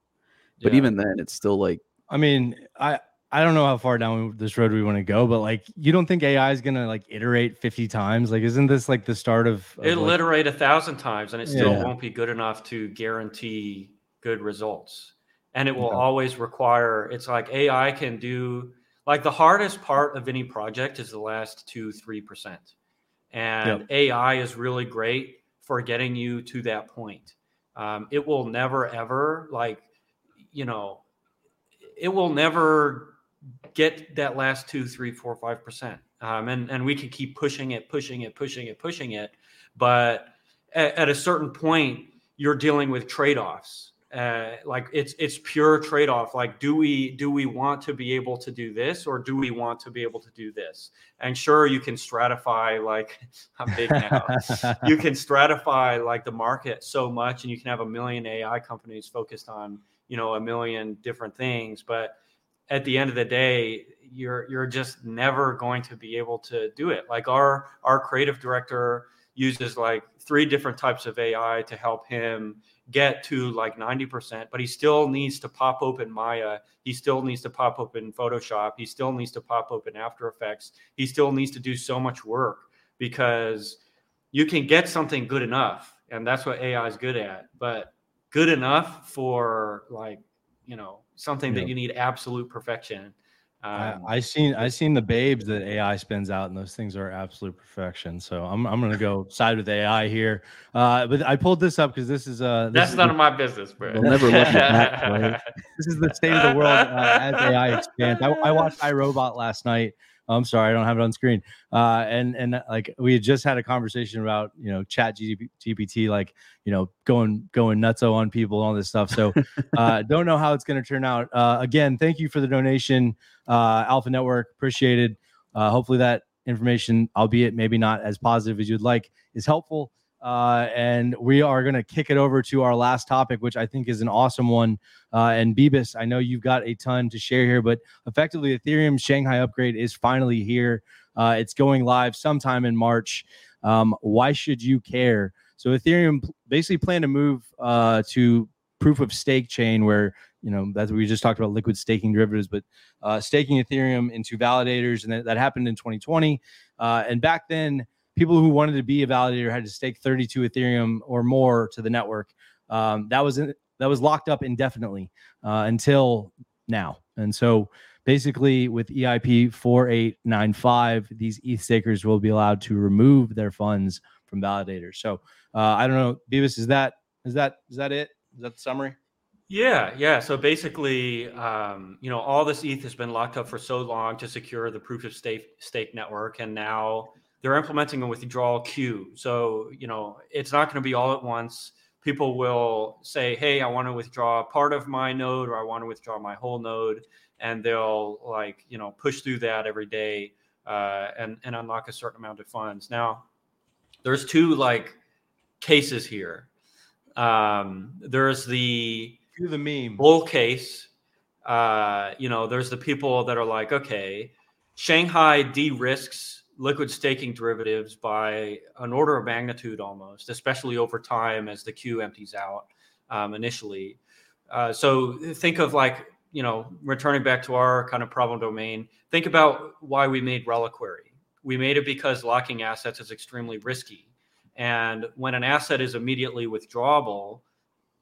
But Yeah. even then, it's still like I mean, I I don't know how far down this road we want to go, but like, you don't think AI is gonna like iterate fifty times? Like, isn't this like the start of? of, it'll like- iterate a thousand times and it still Yeah. won't be good enough to guarantee good results and it will Okay. always require it's like ai can do like the hardest part of any project is the last two three percent and ai is really great for getting you to that point um, it will never ever like you know it will never get that last two, three, four, five percent. Um, and and we can keep pushing it, pushing it, pushing it, pushing it. But at, at a certain point, you're dealing with trade-offs. Uh, like it's it's pure trade-off. Like, do we do we want to be able to do this, or do we want to be able to do this? And sure, you can stratify. Like, I'm big now you can stratify like the market so much and you can have a million ai companies focused on you know a million different things but at the end of the day you're you're just never going to be able to do it. Like our our creative director uses like three different types of ai to help him get to like 90% but he still needs to pop open maya. He still needs to pop open photoshop. He still needs to pop open after effects. He still needs to do so much work because you can get something good enough and that's what ai is good at. But good enough for like you know something Yeah. that you need absolute perfection I, um, I seen I seen the babes that AI spins out, and those things are absolute perfection. So I'm I'm gonna go side with AI here. Uh, but I pulled this up because this is uh this that's is none the- of my business bro They'll never you back, right? this is the state of the world uh, as AI expands. I, I watched iRobot last night. I'm sorry, I don't have it on screen. Uh, and and uh, like we had just had a conversation about you know Chat GPT, like you know going going nutso on people and all this stuff. So uh, don't know how it's going to turn out. Uh, again, thank you for the donation, uh, Alpha Network. Appreciated. Uh, hopefully that information, albeit maybe not as positive as you'd like, is helpful. Uh, and we are going to kick it over to our last topic, which I think is an awesome one. Uh, and Bebis, I know you've got a ton to share here, but effectively, Ethereum Shanghai upgrade is finally here. Uh, it's going live sometime in March. Um, why should you care? So Ethereum basically plan to move uh, to proof of stake chain, where you know that's we just talked about liquid staking derivatives, but uh, staking Ethereum into validators, and that, that happened in 2020. Uh, and back then, people who wanted to be a validator had to stake 32 Ethereum or more to the network. Um, that was in, that was locked up indefinitely uh, until now. And so basically with EIP 4895, these ETH stakers will be allowed to remove their funds from validators. So uh, I don't know, Bebis, is that is that is that it? Is that the summary? Yeah, yeah. So basically, um, you know, all this ETH has been locked up for so long to secure the proof of stake stake network, and now they're implementing a withdrawal queue. So you know, it's not going to be all at once. People will say, "Hey, I want to withdraw part of my node, or I want to withdraw my whole node," and they'll like you know push through that every day uh, and and unlock a certain amount of funds. Now, there's two like cases here. Um, there's the Do the meme. bull case, uh, you know, there's the people that are like, okay, Shanghai de-risks liquid staking derivatives by an order of magnitude almost, especially over time as the queue empties out um, initially. Uh, so think of like, you know, returning back to our kind of problem domain, think about why we made Reliquary. We made it because locking assets is extremely risky. And when an asset is immediately withdrawable,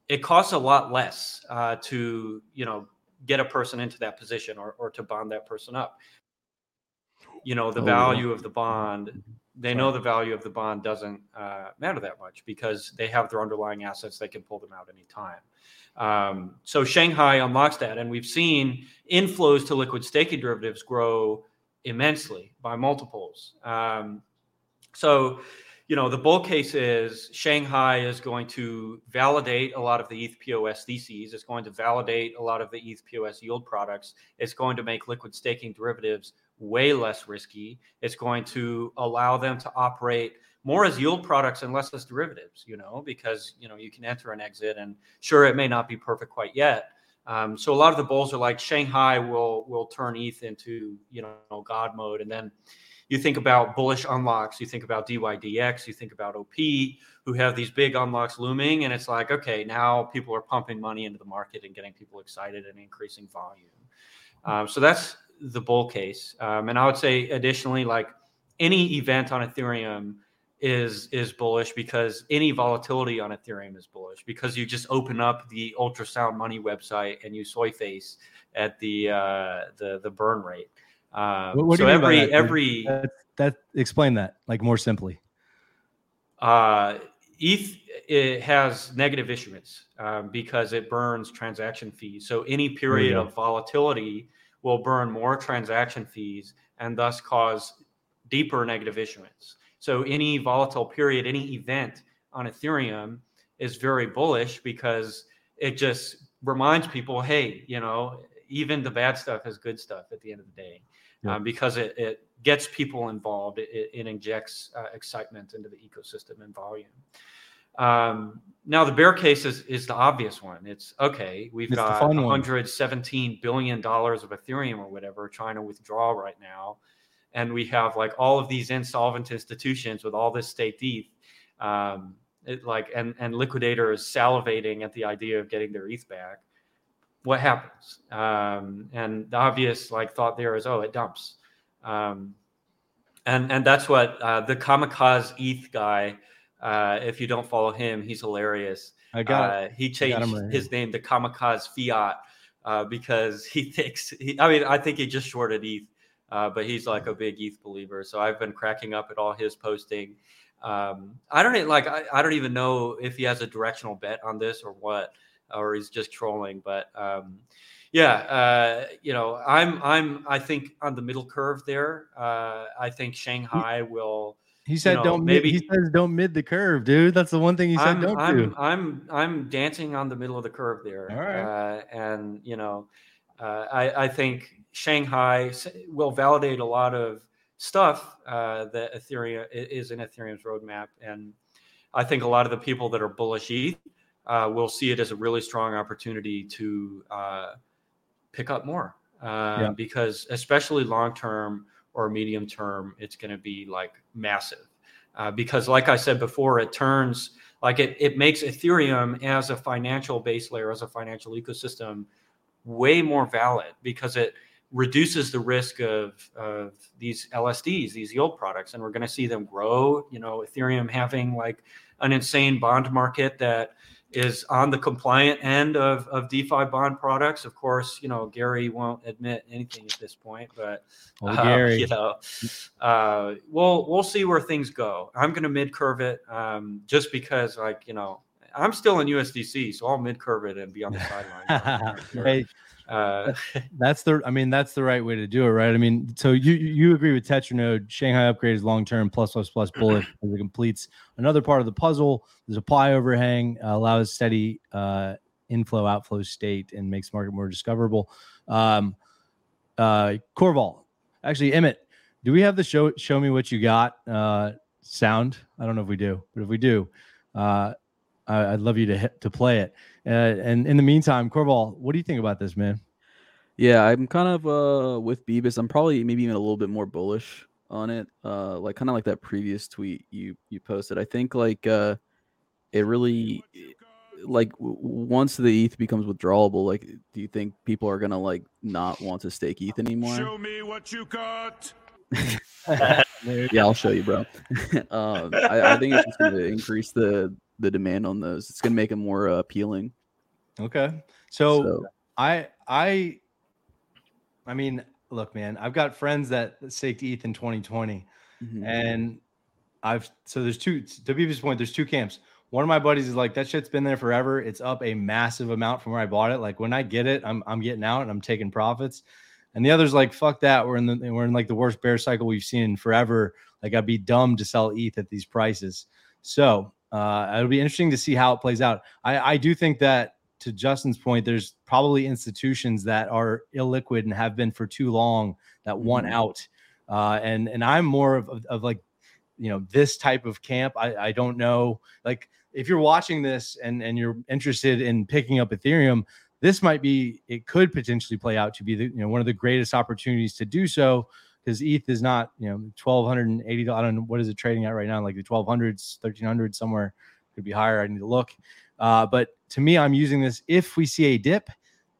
it costs a lot less uh, to you know get a person into that position or, or to bond that person up you know the Oh, value of the bond they know the value of the bond doesn't uh, matter that much because they have their underlying assets they can pull them out anytime um, so shanghai unlocks that and we've seen inflows to liquid staking derivatives grow immensely by multiples um, so you know, the bull case is Shanghai is going to validate a lot of the ETH POS theses. It's going to validate a lot of the ETH POS yield products. It's going to make liquid staking derivatives way less risky. It's going to allow them to operate more as yield products and less as derivatives, you know, because, you know, you can enter and exit and sure, it may not be perfect quite yet. Um, so a lot of the bulls are like Shanghai will, will turn ETH into, you know, God mode. And then, you think about bullish unlocks, you think about DYDX, you think about OP, who have these big unlocks looming, and it's like, okay, now people are pumping money into the market and getting people excited and increasing volume. Um, so that's the bull case. Um, and I would say, additionally, like any event on Ethereum is is bullish because any volatility on Ethereum is bullish because you just open up the ultrasound money website and you soy face at the uh, the the burn rate. Um, what, what so every that, every that, that, explain that like more simply. Uh, ETH it has negative issuance um, because it burns transaction fees. So any period of volatility will burn more transaction fees and thus cause deeper negative issuance. So any volatile period, any event on Ethereum is very bullish because it just reminds people, hey, you know, even the bad stuff is good stuff at the end of the day yeah. um, because it, it gets people involved. It, it injects uh, excitement into the ecosystem and volume. Um, now the bear case is, is the obvious one. It's okay. We've it's got 117 billion dollars of Ethereum or whatever trying to withdraw right now, and we have like all of these insolvent institutions with all this state ETH. Um, it like and and liquidator is salivating at the idea of getting their ETH back what happens? Um, and the obvious like thought there is, oh, it dumps. Um, and and that's what uh, the kamikaze ETH guy. Uh, if you don't follow him, he's hilarious. I got uh, he changed right his name to kamikaze fiat uh, because he thinks. He, I mean, I think he just shorted ETH, uh, but he's like a big ETH believer. So I've been cracking up at all his posting. Um, I don't like. I, I don't even know if he has a directional bet on this or what or he's just trolling. But um, yeah, uh, you know, I'm I'm I think on the middle curve there. Uh, I think Shanghai will. He said, you know, "Don't maybe." Mid, he says, "Don't mid the curve, dude." That's the one thing he said. I'm, don't I'm, do. I'm I'm dancing on the middle of the curve there. All right. Uh, and you know, uh, I I think Shanghai will validate a lot of stuff uh, that Ethereum is in Ethereum's roadmap, and I think a lot of the people that are bullish ETH uh, will see it as a really strong opportunity to uh, pick up more uh, yeah. because especially long term or medium term it's going to be like massive. Uh, because like i said before it turns like it, it makes ethereum as a financial base layer as a financial ecosystem way more valid because it reduces the risk of, of these lsds these yield products and we're going to see them grow. You know ethereum having like an insane bond market that is on the compliant end of, of DeFi bond products. Of course, you know, Gary won't admit anything at this point, but uh, Gary. you know, uh, we'll, we'll see where things go. I'm going to mid curve it um, just because like, you know, I'm still in USDC, so I'll mid curve it and be on the sideline. hey, uh, that's the I mean that's the right way to do it, right? I mean, so you you agree with Tetranode? Shanghai upgrade is long term plus plus plus bullet as it completes another part of the puzzle. The supply overhang uh, allows steady uh, inflow outflow state and makes market more discoverable. Um, uh, Corval, actually, Emmett, do we have the show show me what you got uh, sound? I don't know if we do, but if we do, uh, I'd love you to hit, to play it. Uh, and in the meantime, Corval, what do you think about this, man? Yeah, I'm kind of uh with Bebis. I'm probably maybe even a little bit more bullish on it. Uh like kind of like that previous tweet you you posted. I think like uh it really like once the ETH becomes withdrawable, like do you think people are gonna like not want to stake ETH anymore? Show me what you got. yeah, I'll show you, bro. um, I, I, think it's just going to increase the the demand on those. It's going to make them more uh, appealing. Okay, so, so, I I I mean, look, man, I've got friends that staked ETH in 2020, mm-hmm. and I've so there's two. To be Bebis' point, there's two camps. One of my buddies is like, that shit's been there forever. It's up a massive amount from where I bought it. Like when I get it, I'm I'm getting out and I'm taking profits. And the other's like, fuck that. We're in the we're in like the worst bear cycle we've seen in forever. Like I'd be dumb to sell ETH at these prices. So uh, it'll be interesting to see how it plays out. I, I do think that to Justin's point, there's probably institutions that are illiquid and have been for too long that want Mhm. out. Uh, and and I'm more of, of, of like, you know, this type of camp. I, I don't know. Like if you're watching this and and you're interested in picking up Ethereum, this might be it could potentially play out to be the you know one of the greatest opportunities to do so because ETH is not you know twelve hundred and eighty. I don't know what is it trading at right now, like the twelve hundreds, thirteen hundred somewhere. Could be higher. I need to look. Uh, but to me, I'm using this. If we see a dip,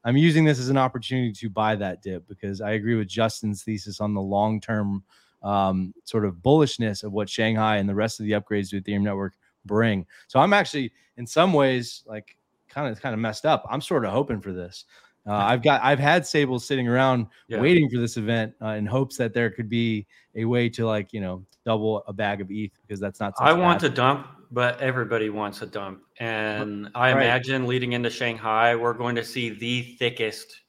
I'm using this as an opportunity to buy that dip because I agree with Justin's thesis on the long term um, sort of bullishness of what Shanghai and the rest of the upgrades to Ethereum network bring. So I'm actually, in some ways, like kind of kind of messed up. I'm sort of hoping for this. Uh, I've got I've had stables sitting around Yeah. waiting for this event uh, in hopes that there could be a way to like you know double a bag of ETH because that's not. I want to dump, but everybody wants a dump. And I Right. imagine leading into Shanghai, we're going to see the thickest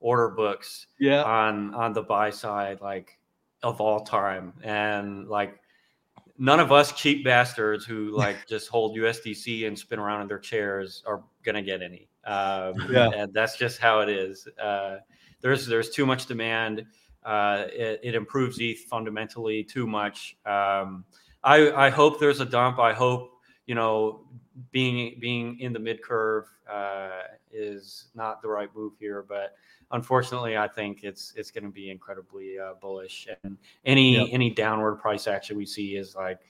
order books Yeah. on on the buy side, like of all time. And like none of us cheap bastards who like just hold USDC and spin around in their chairs are gonna get any. Um, Yeah. and that's just how it is. Uh, there's there's too much demand. Uh, it, it improves ETH fundamentally too much. Um, I I hope there's a dump. I hope you know being being in the mid curve uh, is not the right move here, but unfortunately, I think it's it's going to be incredibly uh, bullish. And any Yep. any downward price action we see is like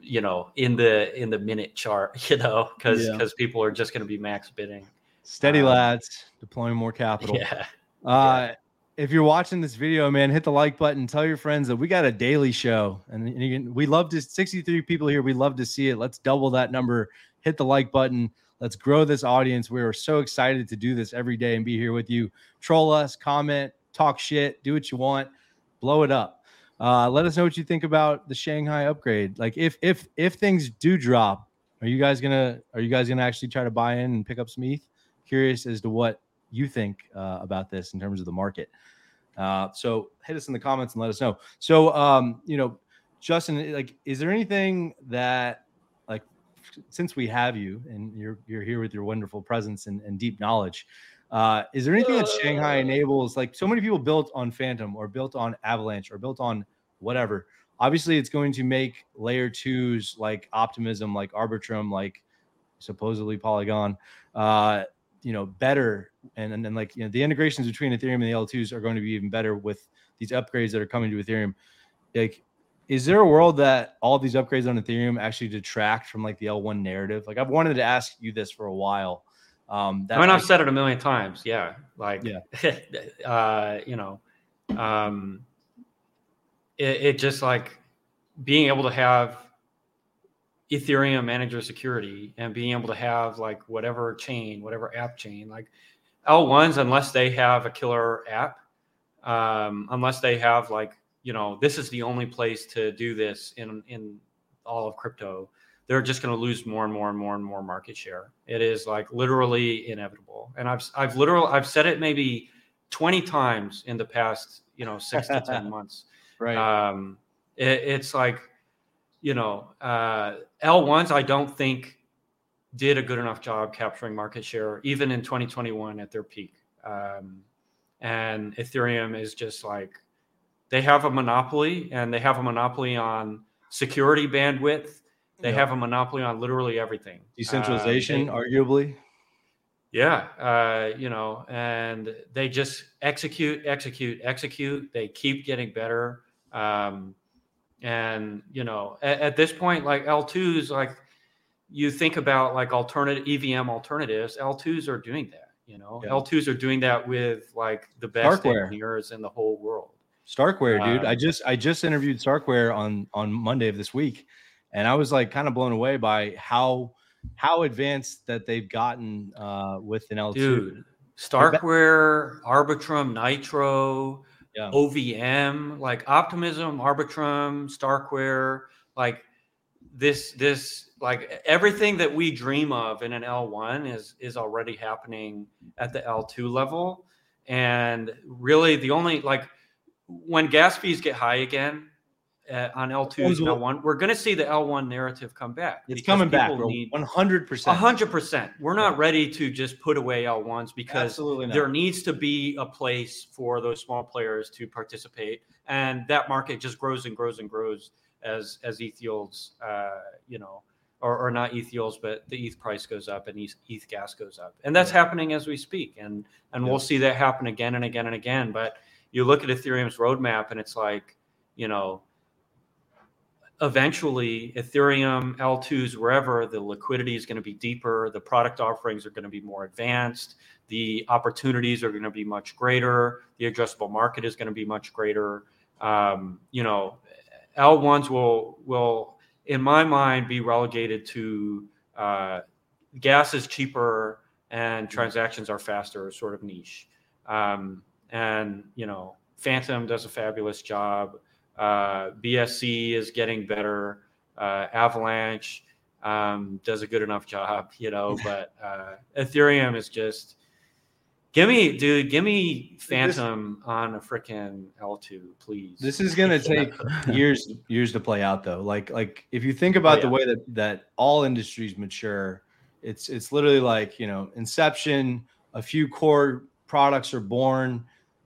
you know in the in the minute chart, you know, because Yeah. because people are just going to be max bidding. Steady Um, lads, deploying more capital. Yeah. Uh, if you're watching this video, man, hit the like button. Tell your friends that we got a daily show, and, and can, we love to. 63 people here. We love to see it. Let's double that number. Hit the like button. Let's grow this audience. We are so excited to do this every day and be here with you. Troll us, comment, talk shit, do what you want, blow it up. Uh, let us know what you think about the Shanghai upgrade. Like if if if things do drop, are you guys gonna are you guys gonna actually try to buy in and pick up some ETH? Curious as to what you think uh, about this in terms of the market. Uh, so hit us in the comments and let us know. So, um, you know, Justin, like, is there anything that, like, since we have you and you're you're here with your wonderful presence and, and deep knowledge, uh, is there anything that Shanghai enables? Like, so many people built on Fantom or built on Avalanche or built on whatever. Obviously, it's going to make layer twos like Optimism, like Arbitrum, like supposedly Polygon, uh, you know, better. And, and then like, you know, the integrations between Ethereum and the L2s are going to be even better with these upgrades that are coming to Ethereum. Like, is there a world that all these upgrades on Ethereum actually detract from like the L1 narrative? Like, I've wanted to ask you this for a while. Um, that, I mean, I've said it a million times. Yeah, like, Yeah. uh, you know, um, it, it just like being able to have Ethereum manager security and being able to have like whatever chain, whatever app chain, like L1s, unless they have a killer app, um, unless they have like, you know, this is the only place to do this in in all of crypto they're just going to lose more and more and more and more market share. It is like literally inevitable. And I've I've literally I've said it maybe 20 times in the past, you know, 6 to 10 months. right. Um it, it's like you know, uh L1s I don't think did a good enough job capturing market share even in 2021 at their peak. Um and Ethereum is just like they have a monopoly and they have a monopoly on security bandwidth they Yeah. have a monopoly on literally everything. Decentralization, Um, they- arguably. yeah, uh, you know, and they just execute, execute, execute. They keep getting better. Um, and you know, at, at this point, like L2s, like you think about like alternative EVM alternatives, L2s are doing that. You know, Yeah. L2s are doing that with like the best Starkware. engineers in the whole world. Starkware, dude. Uh, I just I just interviewed Starkware on on Monday of this week, and I was like kind of blown away by how how advanced that they've gotten uh, with an L2. Dude, Starkware, Arbitrum, Nitro, Yeah. OVM, like Optimism, Arbitrum, Starkware, like this, this, like everything that we dream of in an L1 is is already happening at the L2 level. And really, the only like when gas fees get high again, uh, on L2 and L1, we're going to see the L1 narrative come back. It's coming back, bro. need- 100%. hundred percent. We're not ready to just put away L1s because there needs to be a place for those small players to participate, and that market just grows and grows and grows as as ETH yields, uh, you know, or, or not ETH yields, but the ETH price goes up and ETH, ETH gas goes up, and that's happening as we speak, and and Yeah. we'll see that happen again and again and again. But you look at Ethereum's roadmap, and it's like, you know, eventually Ethereum, L2s, wherever the liquidity is going to be deeper, the product offerings are going to be more advanced, the opportunities are going to be much greater, the addressable market is going to be much greater. Um, you know, L1s will will, in my mind, be relegated to uh, gas is cheaper and transactions are faster, sort of niche. Um, and you know, Fantom does a fabulous job. Uh, BSC is getting better. Uh, Avalanche um, does a good enough job, you know. But uh, Ethereum is just give me, dude, give me Fantom on a freaking L2, please. This is gonna take years years to play out though. Like like if you think about Oh, the way that that all industries mature, it's it's literally like you know inception. A few core products are born.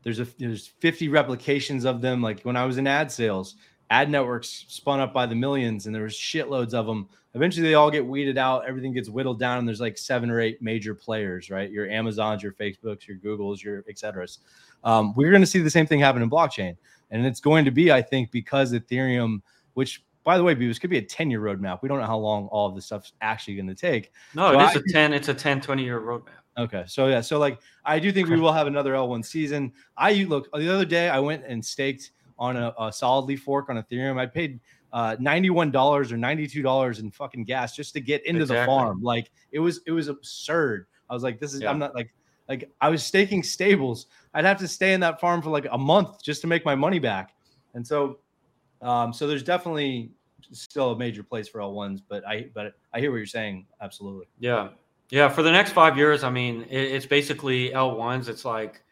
There's a there's 50 replications of them. Like when I was in ad sales, ad networks spun up by the millions, and there was shitloads of them. Eventually, they all get weeded out. Everything gets whittled down, and there's like seven or eight major players, right? Your Amazons, your Facebooks, your Googles, your et ceteras. Um, we're going to see the same thing happen in blockchain. And it's going to be, I think, because Ethereum, which by the way, Bebis could be a 10 year roadmap. We don't know how long all of this stuff's actually going to take. no, So it is I a 10, it's a 10, 20 year roadmap. Okay. So, yeah. So, like, I do think we will have another L1 season. I look, the other day, I went and staked on a, a solidly fork on Ethereum. I paid uh, $91 or $92 in fucking gas just to get into the farm. Like, it was, it was absurd. I was like, this is, Yeah. I'm not like, like I was staking stables. I'd have to stay in that farm for like a month just to make my money back. And so, um, so there's definitely still a major place for L1s, but I, but I hear what you're saying. Absolutely. Yeah. Yeah. For the next five years, I mean, it, it's basically L1s. It's like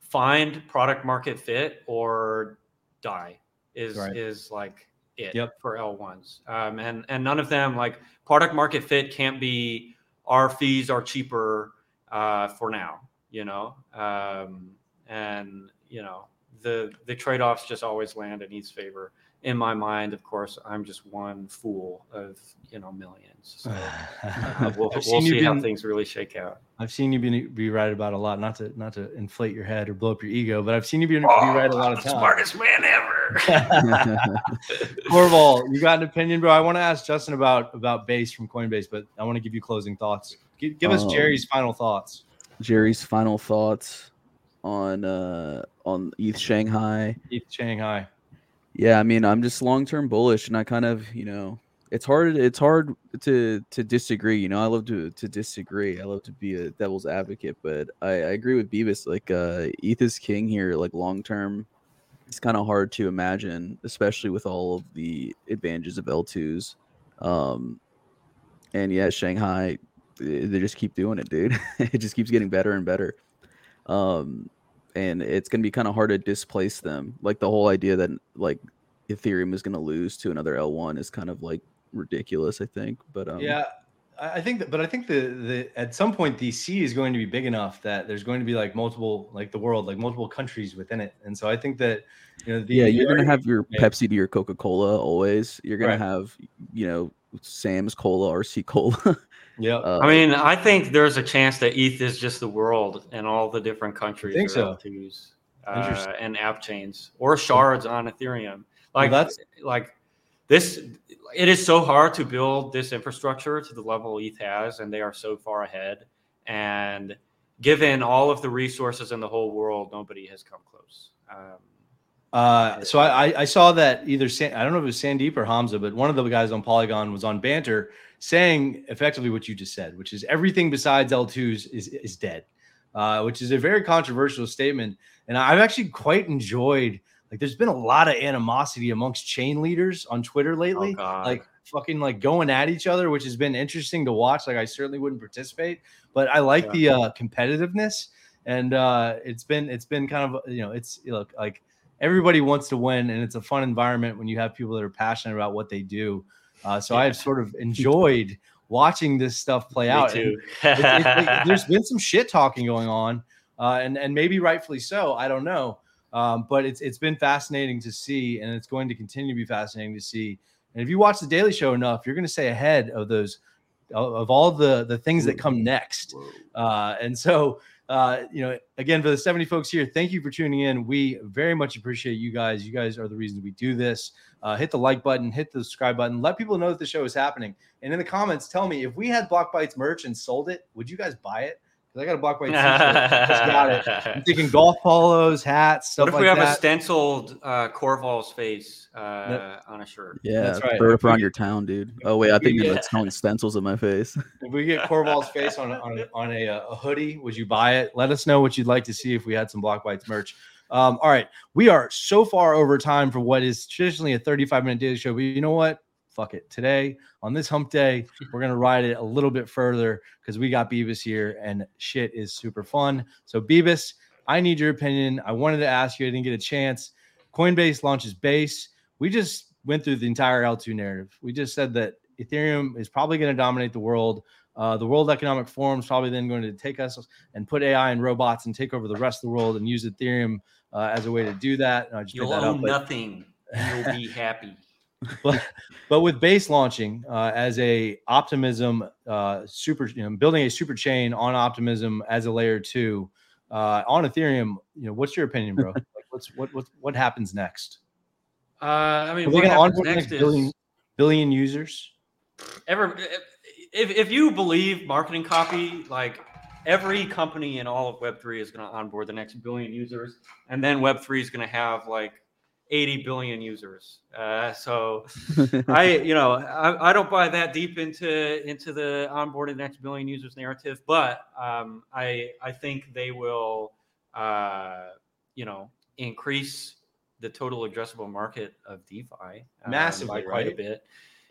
find product market fit or die is, Right. is like it Yep. for L1s. Um, and, and none of them like product market fit can't be our fees are cheaper uh, for now, you know? Um, and, you know, the, the trade-offs just always land in ETH's favor. In my mind, of course, I'm just one fool of, you know, millions. So uh, we'll, we'll seen you see how things really shake out. I've seen you be, be right about a lot, not to not to inflate your head or blow up your ego, but I've seen you be, be right a lot of times. Smartest man ever. Corval, you got an opinion, bro? I want to ask Justin about about base from Coinbase, but I want to give you closing thoughts. Give, give us Um, Jerry's final thoughts. Jerry's final thoughts on uh on ETH Shanghai. ETH Shanghai. Yeah, I mean, I'm just long term bullish, and I kind of, you know, it's hard. It's hard to to disagree. You know, I love to to disagree. I love to be a devil's advocate, but I, I agree with Bebis. Like, uh, ETH is king here. Like long term, it's kind of hard to imagine, especially with all of the advantages of L2s. Um, and yeah, Shanghai, they they just keep doing it, dude. it just keeps getting better and better. Um, and it's gonna be kind of hard to displace them. Like the whole idea that like Ethereum is gonna lose to another L1 is kind of like ridiculous. I think, but um, yeah, I I think that, but I think the the at some point DC is going to be big enough that there's going to be like multiple, like the world, like multiple countries within it, and so I think that you know, the, yeah, you're gonna have your Yeah. Pepsi to your Coca Cola always. You're gonna Right. have you know Sam's Cola, RC Cola. yeah. uh, I mean, I think there's a chance that ETH is just the world and all the different countries think so? L2s, Interesting. uh, and app chains or shards on Ethereum. Well, Like that's- like this. It is so hard to build this infrastructure to the level ETH has, and they are so far ahead. And given all of the resources in the whole world, nobody has come close. Um, Uh, so I, I- I saw that either San, I don't know if it was Sandeep or Hamza, but one of the guys on Polygon was on Banter saying effectively what you just said, which is everything besides L2s is is dead, uh, which is a very controversial statement. And I've actually quite enjoyed. Like, there's been a lot of animosity amongst chain leaders on Twitter lately, oh like fucking like going at each other, which has been interesting to watch. Like, I certainly wouldn't participate, but I like Yeah. the uh, competitiveness, and uh, it's been it's been kind of you know it's look like everybody wants to win, and it's a fun environment when you have people that are passionate about what they do. Uh, so Yeah. I've sort of enjoyed watching this stuff play Me out. too. It- it- it- there's been some shit talking going on, uh, and and maybe rightfully so. I don't know, um, but it's it's been fascinating to see, and it's going to continue to be fascinating to see. And if you watch the Daily Show enough, you're going to stay ahead of those of, of all the the things that come next. Uh, and so, uh, you know, again, for the 70 folks here, thank you for tuning in. We very much appreciate you guys. You guys are the reason we do this. Uh, hit the like button, hit the subscribe button, let people know that the show is happening. And in the comments, tell me if we had Blockbytes merch and sold it, would you guys buy it? Because I got a Blockbytes t-shirt. Just got it. I'm thinking golf polos, hats, stuff like that. What if like we have a stenciled uh, Corval's face uh, on a shirt? Yeah, That's right. throw it around your town, dude. Oh wait, I think Yeah. that's telling stencils in my face. if we get Corval's face on on, a, on a, uh, a hoodie, would you buy it? Let us know what you'd like to see if we had some Blockbytes merch. Um, all right, we are so far over time for what is traditionally a 35 minute daily show, but you know what? Fuck it. Today on this hump day, we're gonna ride it a little bit further because we got Bebis here and shit is super fun. So Bebis, I need your opinion. I wanted to ask you, I didn't get a chance. Coinbase launches Base. We just went through the entire L2 narrative. We just said that Ethereum is probably going to dominate the world. Uh, the World Economic Forum is probably then going to take us and put AI and robots and take over the rest of the world and use Ethereum uh, as a way to do that. And I just You'll that up, own but- nothing. and You'll be happy. But but with base launching uh, as a optimism uh, super you know building a super chain on optimism as a layer two uh, on ethereum you know what's your opinion bro? Like what's what what what happens next? Uh, I mean, we're what going to happens onboard next next is billion billion users? Ever if, if you believe marketing copy like every company in all of web3 is going to onboard the next billion users and then web3 is going to have like 80 billion users. Uh, so i you know I, I don't buy that deep into into the onboarding next billion users narrative but um, i i think they will uh, you know increase the total addressable market of defi um, Massively, by quite a bit.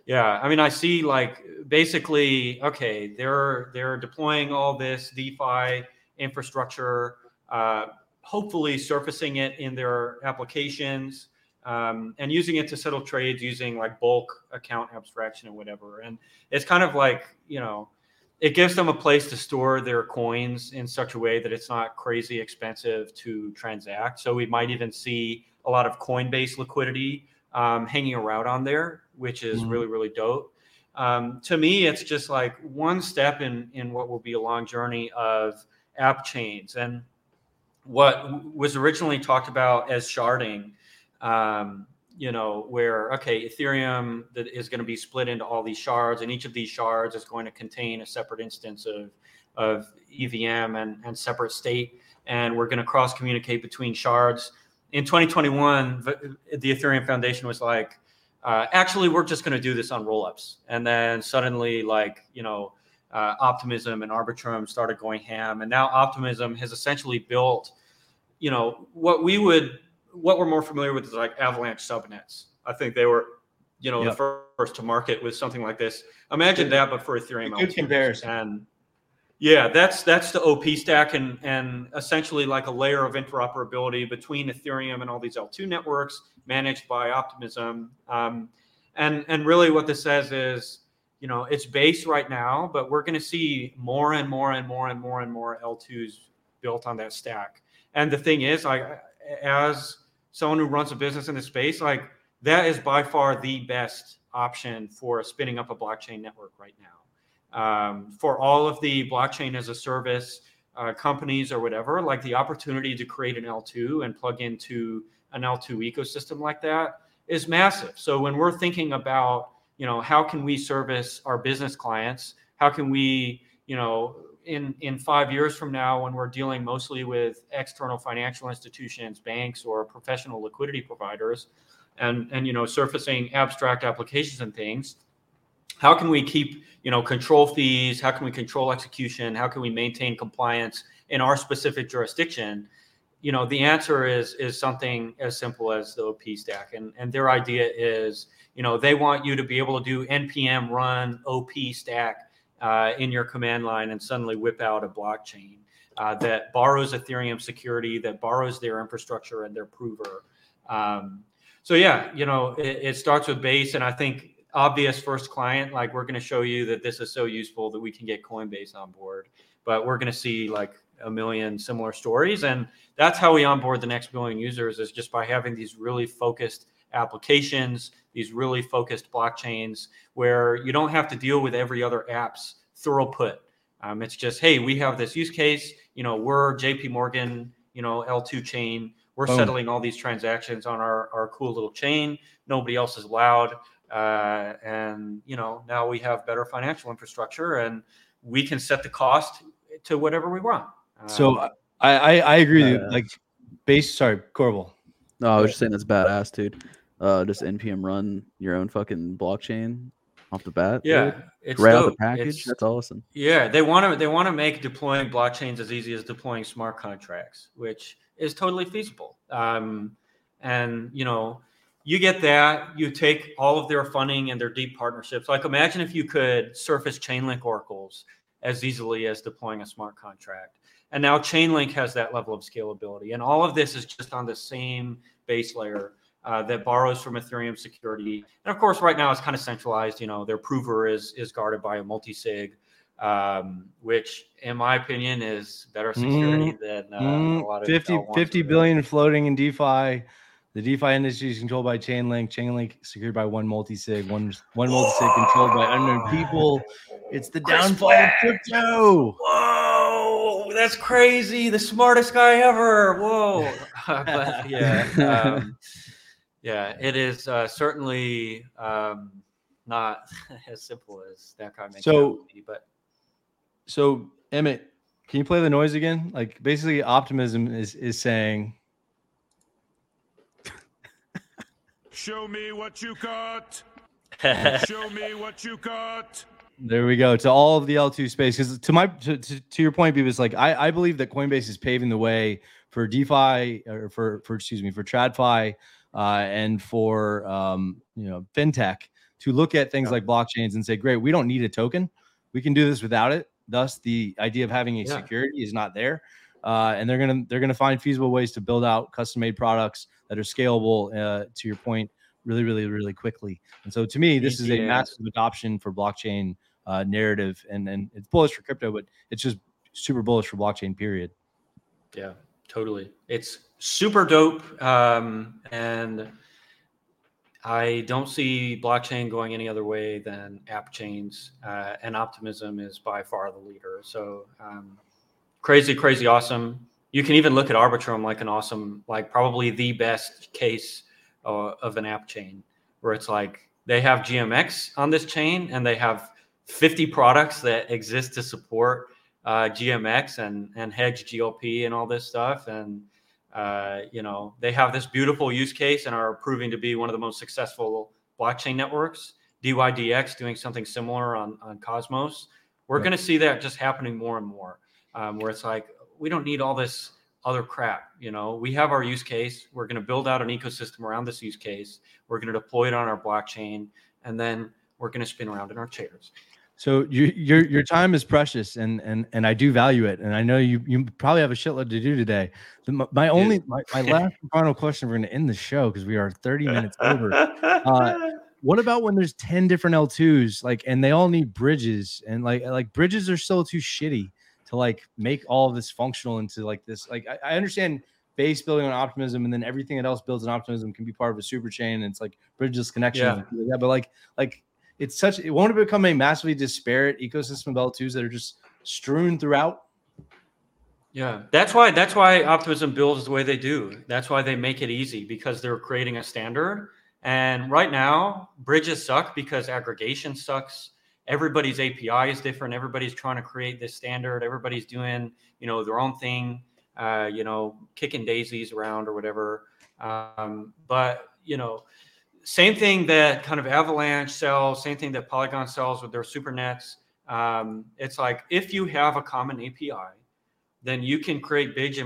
Yeah, I mean, I see like basically, okay, they're they're deploying all this DeFi infrastructure, uh, hopefully surfacing it in their applications um, and using it to settle trades using like bulk account abstraction or whatever. And it's kind of like you know, it gives them a place to store their coins in such a way that it's not crazy expensive to transact. So we might even see a lot of Coinbase liquidity um, hanging around on there, which is Mhm. really really dope. Um, to me, it's just like one step in in what will be a long journey of app chains and what was originally talked about as sharding. Um, you know, where okay, Ethereum is going to be split into all these shards, and each of these shards is going to contain a separate instance of of EVM and, and separate state, and we're going to cross communicate between shards in 2021, v- the Ethereum Foundation was like, uh, actually, we're just going to do this on rollups. And then suddenly, like, you know, uh, Optimism and Arbitrum started going ham. And now Optimism has essentially built, you know, what we would, what we're more familiar with is like Avalanche subnets. I think they were, you know, Yep. the fir- first to market with something like this. Imagine that, but for Ethereum. Good L2s. comparison. And yeah, that's that's the OP stack and and essentially like a layer of interoperability between Ethereum and all these L2 networks managed by Optimism. Um, and and really what this says is, you know, it's base right now, but we're going to see more and more and more and more and more L2s built on that stack. And the thing is, like as someone who runs a business in this space, like that is by far the best option for spinning up a blockchain network right now um, for all of the blockchain as a service uh, companies or whatever, like the opportunity to create an L2 and plug into an L2 ecosystem like that is massive. So when we're thinking about, you know, how can we service our business clients? How can we, you know, in in five years from now, when we're dealing mostly with external financial institutions, banks, or professional liquidity providers, and and you know, surfacing abstract applications and things, how can we keep you know control fees? How can we control execution? How can we maintain compliance in our specific jurisdiction? You know the answer is is something as simple as the op stack. And and their idea is you know they want you to be able to do npm run op stack uh, in your command line and suddenly whip out a blockchain uh, that borrows ethereum security that borrows their infrastructure and their prover. Um, so yeah, you know, it, it starts with base, and I think obvious first client, like we're going to show you that this is so useful that we can get Coinbase on board, but we're going to see like a million similar stories, and that's how we onboard the next million users is just by having these really focused applications, these really focused blockchains where you don't have to deal with every other app's throughput. Um, it's just, hey, we have this use case. You know, we're JP Morgan, you know, L2 chain. We're Boom. settling all these transactions on our, our cool little chain. Nobody else is allowed. Uh, and, you know, now we have better financial infrastructure and we can set the cost to whatever we want. so um, I, I, I agree uh, with you. Like, base, sorry, Corval. No, I was just saying that's badass, dude. Uh, just npm run your own fucking blockchain off the bat. Yeah, dude. it's right dope. out the package. It's, that's awesome. Yeah, they want to they want to make deploying blockchains as easy as deploying smart contracts, which is totally feasible. Um, and you know, you get that. You take all of their funding and their deep partnerships. Like, imagine if you could surface Chainlink oracles as easily as deploying a smart contract. And now Chainlink has that level of scalability. And all of this is just on the same base layer uh, that borrows from Ethereum security. And of course, right now it's kind of centralized. You know, their prover is is guarded by a multi-sig, um, which, in my opinion, is better security mm, than uh, mm, a lot of 50, 50 billion floating in DeFi. The DeFi industry is controlled by Chainlink. Chainlink secured by one multi-sig, one one multi-sig controlled by unknown people. It's the downfall of crypto. Whoa, that's crazy! The smartest guy ever. Whoa, but yeah. Um, yeah, it is uh, certainly um, not as simple as that guy makes so, it but so Emmett, can you play the noise again? Like basically, optimism is is saying. Show me what you got. Show me what you got. There we go to all of the L2 space. Because to my to, to, to your point, Bebis, like I, I believe that Coinbase is paving the way for DeFi or for for excuse me for TradFi uh, and for um, you know fintech to look at things yeah. like blockchains and say, great, we don't need a token, we can do this without it. Thus, the idea of having a yeah. security is not there. Uh, and they're gonna they're gonna find feasible ways to build out custom made products that are scalable. Uh, to your point, really, really, really quickly. And so, to me, this is a massive adoption for blockchain uh, narrative, and and it's bullish for crypto, but it's just super bullish for blockchain. Period. Yeah, totally. It's super dope. Um, and I don't see blockchain going any other way than app chains. Uh, and Optimism is by far the leader. So um, crazy, crazy awesome. You can even look at Arbitrum like an awesome, like probably the best case uh, of an app chain where it's like they have GMX on this chain and they have 50 products that exist to support uh, GMX and and hedge GLP and all this stuff. And uh, you know they have this beautiful use case and are proving to be one of the most successful blockchain networks. DYDX doing something similar on on Cosmos. We're going to see that just happening more and more, um, where it's like we don't need all this other crap. You know, we have our use case. We're going to build out an ecosystem around this use case. We're going to deploy it on our blockchain, and then we're going to spin around in our chairs. So you, your your time is precious, and and and I do value it. And I know you you probably have a shitload to do today. The, my only my, my last final question. We're going to end the show because we are thirty minutes over. Uh, what about when there's ten different L twos, like, and they all need bridges, and like like bridges are still too shitty to like make all of this functional into like this. Like I, I understand base building on optimism and then everything that else builds on optimism can be part of a super chain and it's like bridges connection yeah. yeah but like like it's such it won't become a massively disparate ecosystem of L2s that are just strewn throughout. Yeah, that's why that's why Optimism builds the way they do. That's why they make it easy because they're creating a standard. And right now, bridges suck because aggregation sucks. Everybody's API is different. Everybody's trying to create this standard. Everybody's doing, you know, their own thing. Uh, you know, kicking daisies around or whatever. Um, but you know, same thing that kind of Avalanche sells, same thing that Polygon sells with their supernets. Um, it's like if you have a common API, then you can create bridge,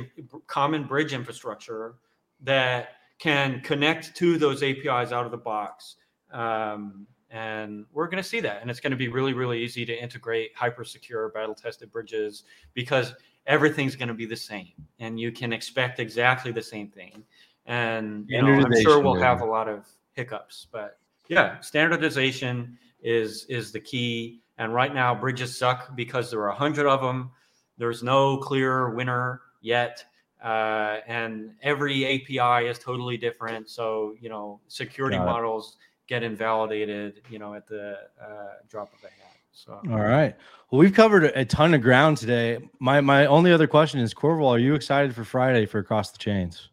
common bridge infrastructure that can connect to those APIs out of the box. Um, and we're going to see that. And it's going to be really, really easy to integrate hyper secure, battle tested bridges because everything's going to be the same and you can expect exactly the same thing. and you know, I'm sure we'll have a lot of hiccups. But yeah, standardization is is the key. And right now, bridges suck because there are a hundred of them. There's no clear winner yet, uh, and every API is totally different. So you know, security Got it. models get invalidated. You know, at the uh, drop of a hat. So All right. Well, we've covered a a ton of ground today. My my only other question is, Corval, are you excited for Friday for Across the Chains?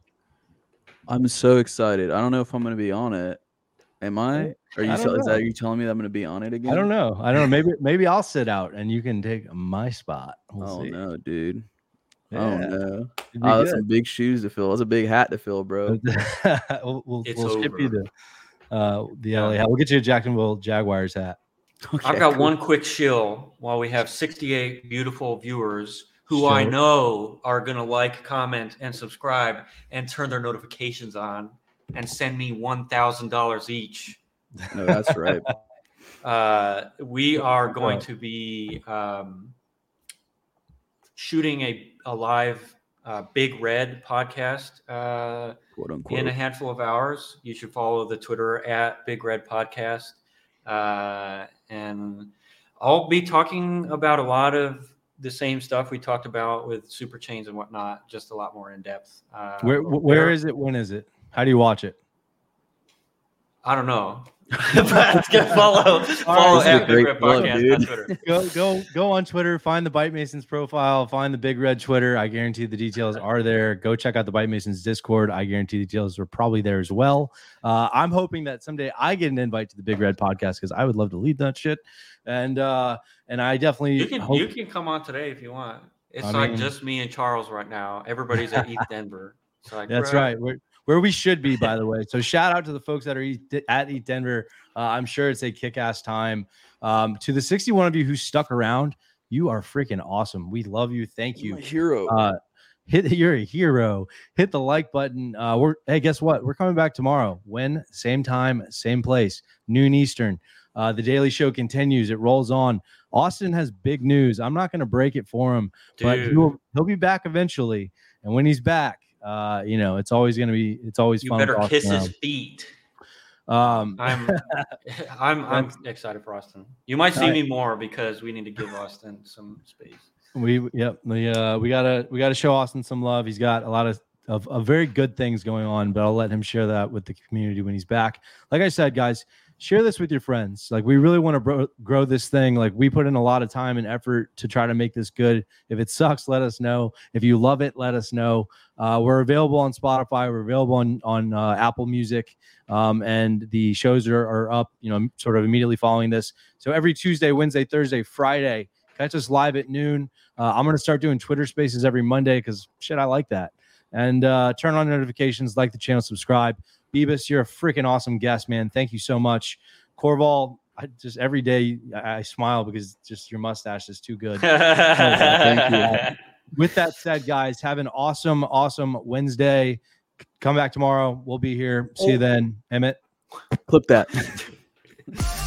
I'm so excited. I don't know if I'm gonna be on it. Am I? Are you? I Tell, don't is that you telling me that I'm gonna be on it again? I don't know. I don't know. Maybe maybe I'll sit out and you can take my spot. We'll oh see. no, dude. Yeah, Oh no. it'd Oh, that's good. some big shoes to fill. That's a big hat to fill, bro. we'll we'll, It's we'll skip you the uh the Yeah. LA hat. We'll get you a Jacksonville Jaguars hat. Okay, I've got cool. one quick shill while we have 68 beautiful viewers who I know are going to like, comment, and subscribe and turn their notifications on and send me $1,000 each. No, that's right. Uh, we are going to be um, shooting a, a live uh, Big Red podcast uh, Quote unquote. in a handful of hours. You should follow the Twitter at Big Red Podcast. Uh, and I'll be talking about a lot of the same stuff we talked about with super chains and whatnot, just a lot more in depth. Uh, Where where is it? When is it? How do you watch it? I don't know. but get follow follow This is a at Big Red plug, Podcast on. Twitter. Go go go on Twitter, find the Bite Masons profile, find the Big Red Twitter. I guarantee the details are there. Go check out the Bite Masons Discord. I guarantee the details are probably there as well. Uh, I'm hoping that someday I get an invite to the Big Red podcast because I would love to lead that shit. And uh, and I definitely You can hope you can come on today if you want. It's I like mean- just me and Charles right now. Everybody's at ETHDenver. It's like, That's bruh. right. We're, where we should be, by the way. So shout out to the folks that are at ETHDenver. Uh, I'm sure it's a kick-ass time. Um, to the 61 of you who stuck around, you are freaking awesome. We love you. Thank you. Hero. Uh, hit you're a hero. Hit the like button. Uh, we're hey, guess what? We're coming back tomorrow. When same time, same place, noon Eastern. Uh, the Daily Show continues. It rolls on. Austin has big news. I'm not going to break it for him, but he'll he'll be back eventually. And when he's back, uh, you know, it's always going to be it's always you fun. better talking kiss his feet. Um, I'm I'm I'm excited for Austin. You might see All me more because we need to give Austin some space. We yep we uh we gotta we gotta show Austin some love. He's got a lot of, of of very good things going on, but I'll let him share that with the community when he's back. Like I said, guys, share this with your friends. Like we really want to bro- grow this thing. Like we put in a lot of time and effort to try to make this good. If it sucks, let us know. If you love it, let us know. Uh, we're available on Spotify. We're available on on uh, Apple Music, um, and the shows are, are up. You know, sort of immediately following this. So every Tuesday, Wednesday, Thursday, Friday, catch us live at noon. Uh, I'm to start doing Twitter spaces every Monday because shit, I like that. And uh, turn on notifications, like the channel, subscribe. Bebis, you're a freaking awesome guest, man. Thank you so much. Corval, I just every day I, I smile because just your mustache is too good. Thank you. With that said, guys, have an awesome, awesome Wednesday. Come back tomorrow. We'll be here. See you oh. then. Emmett. Clip that.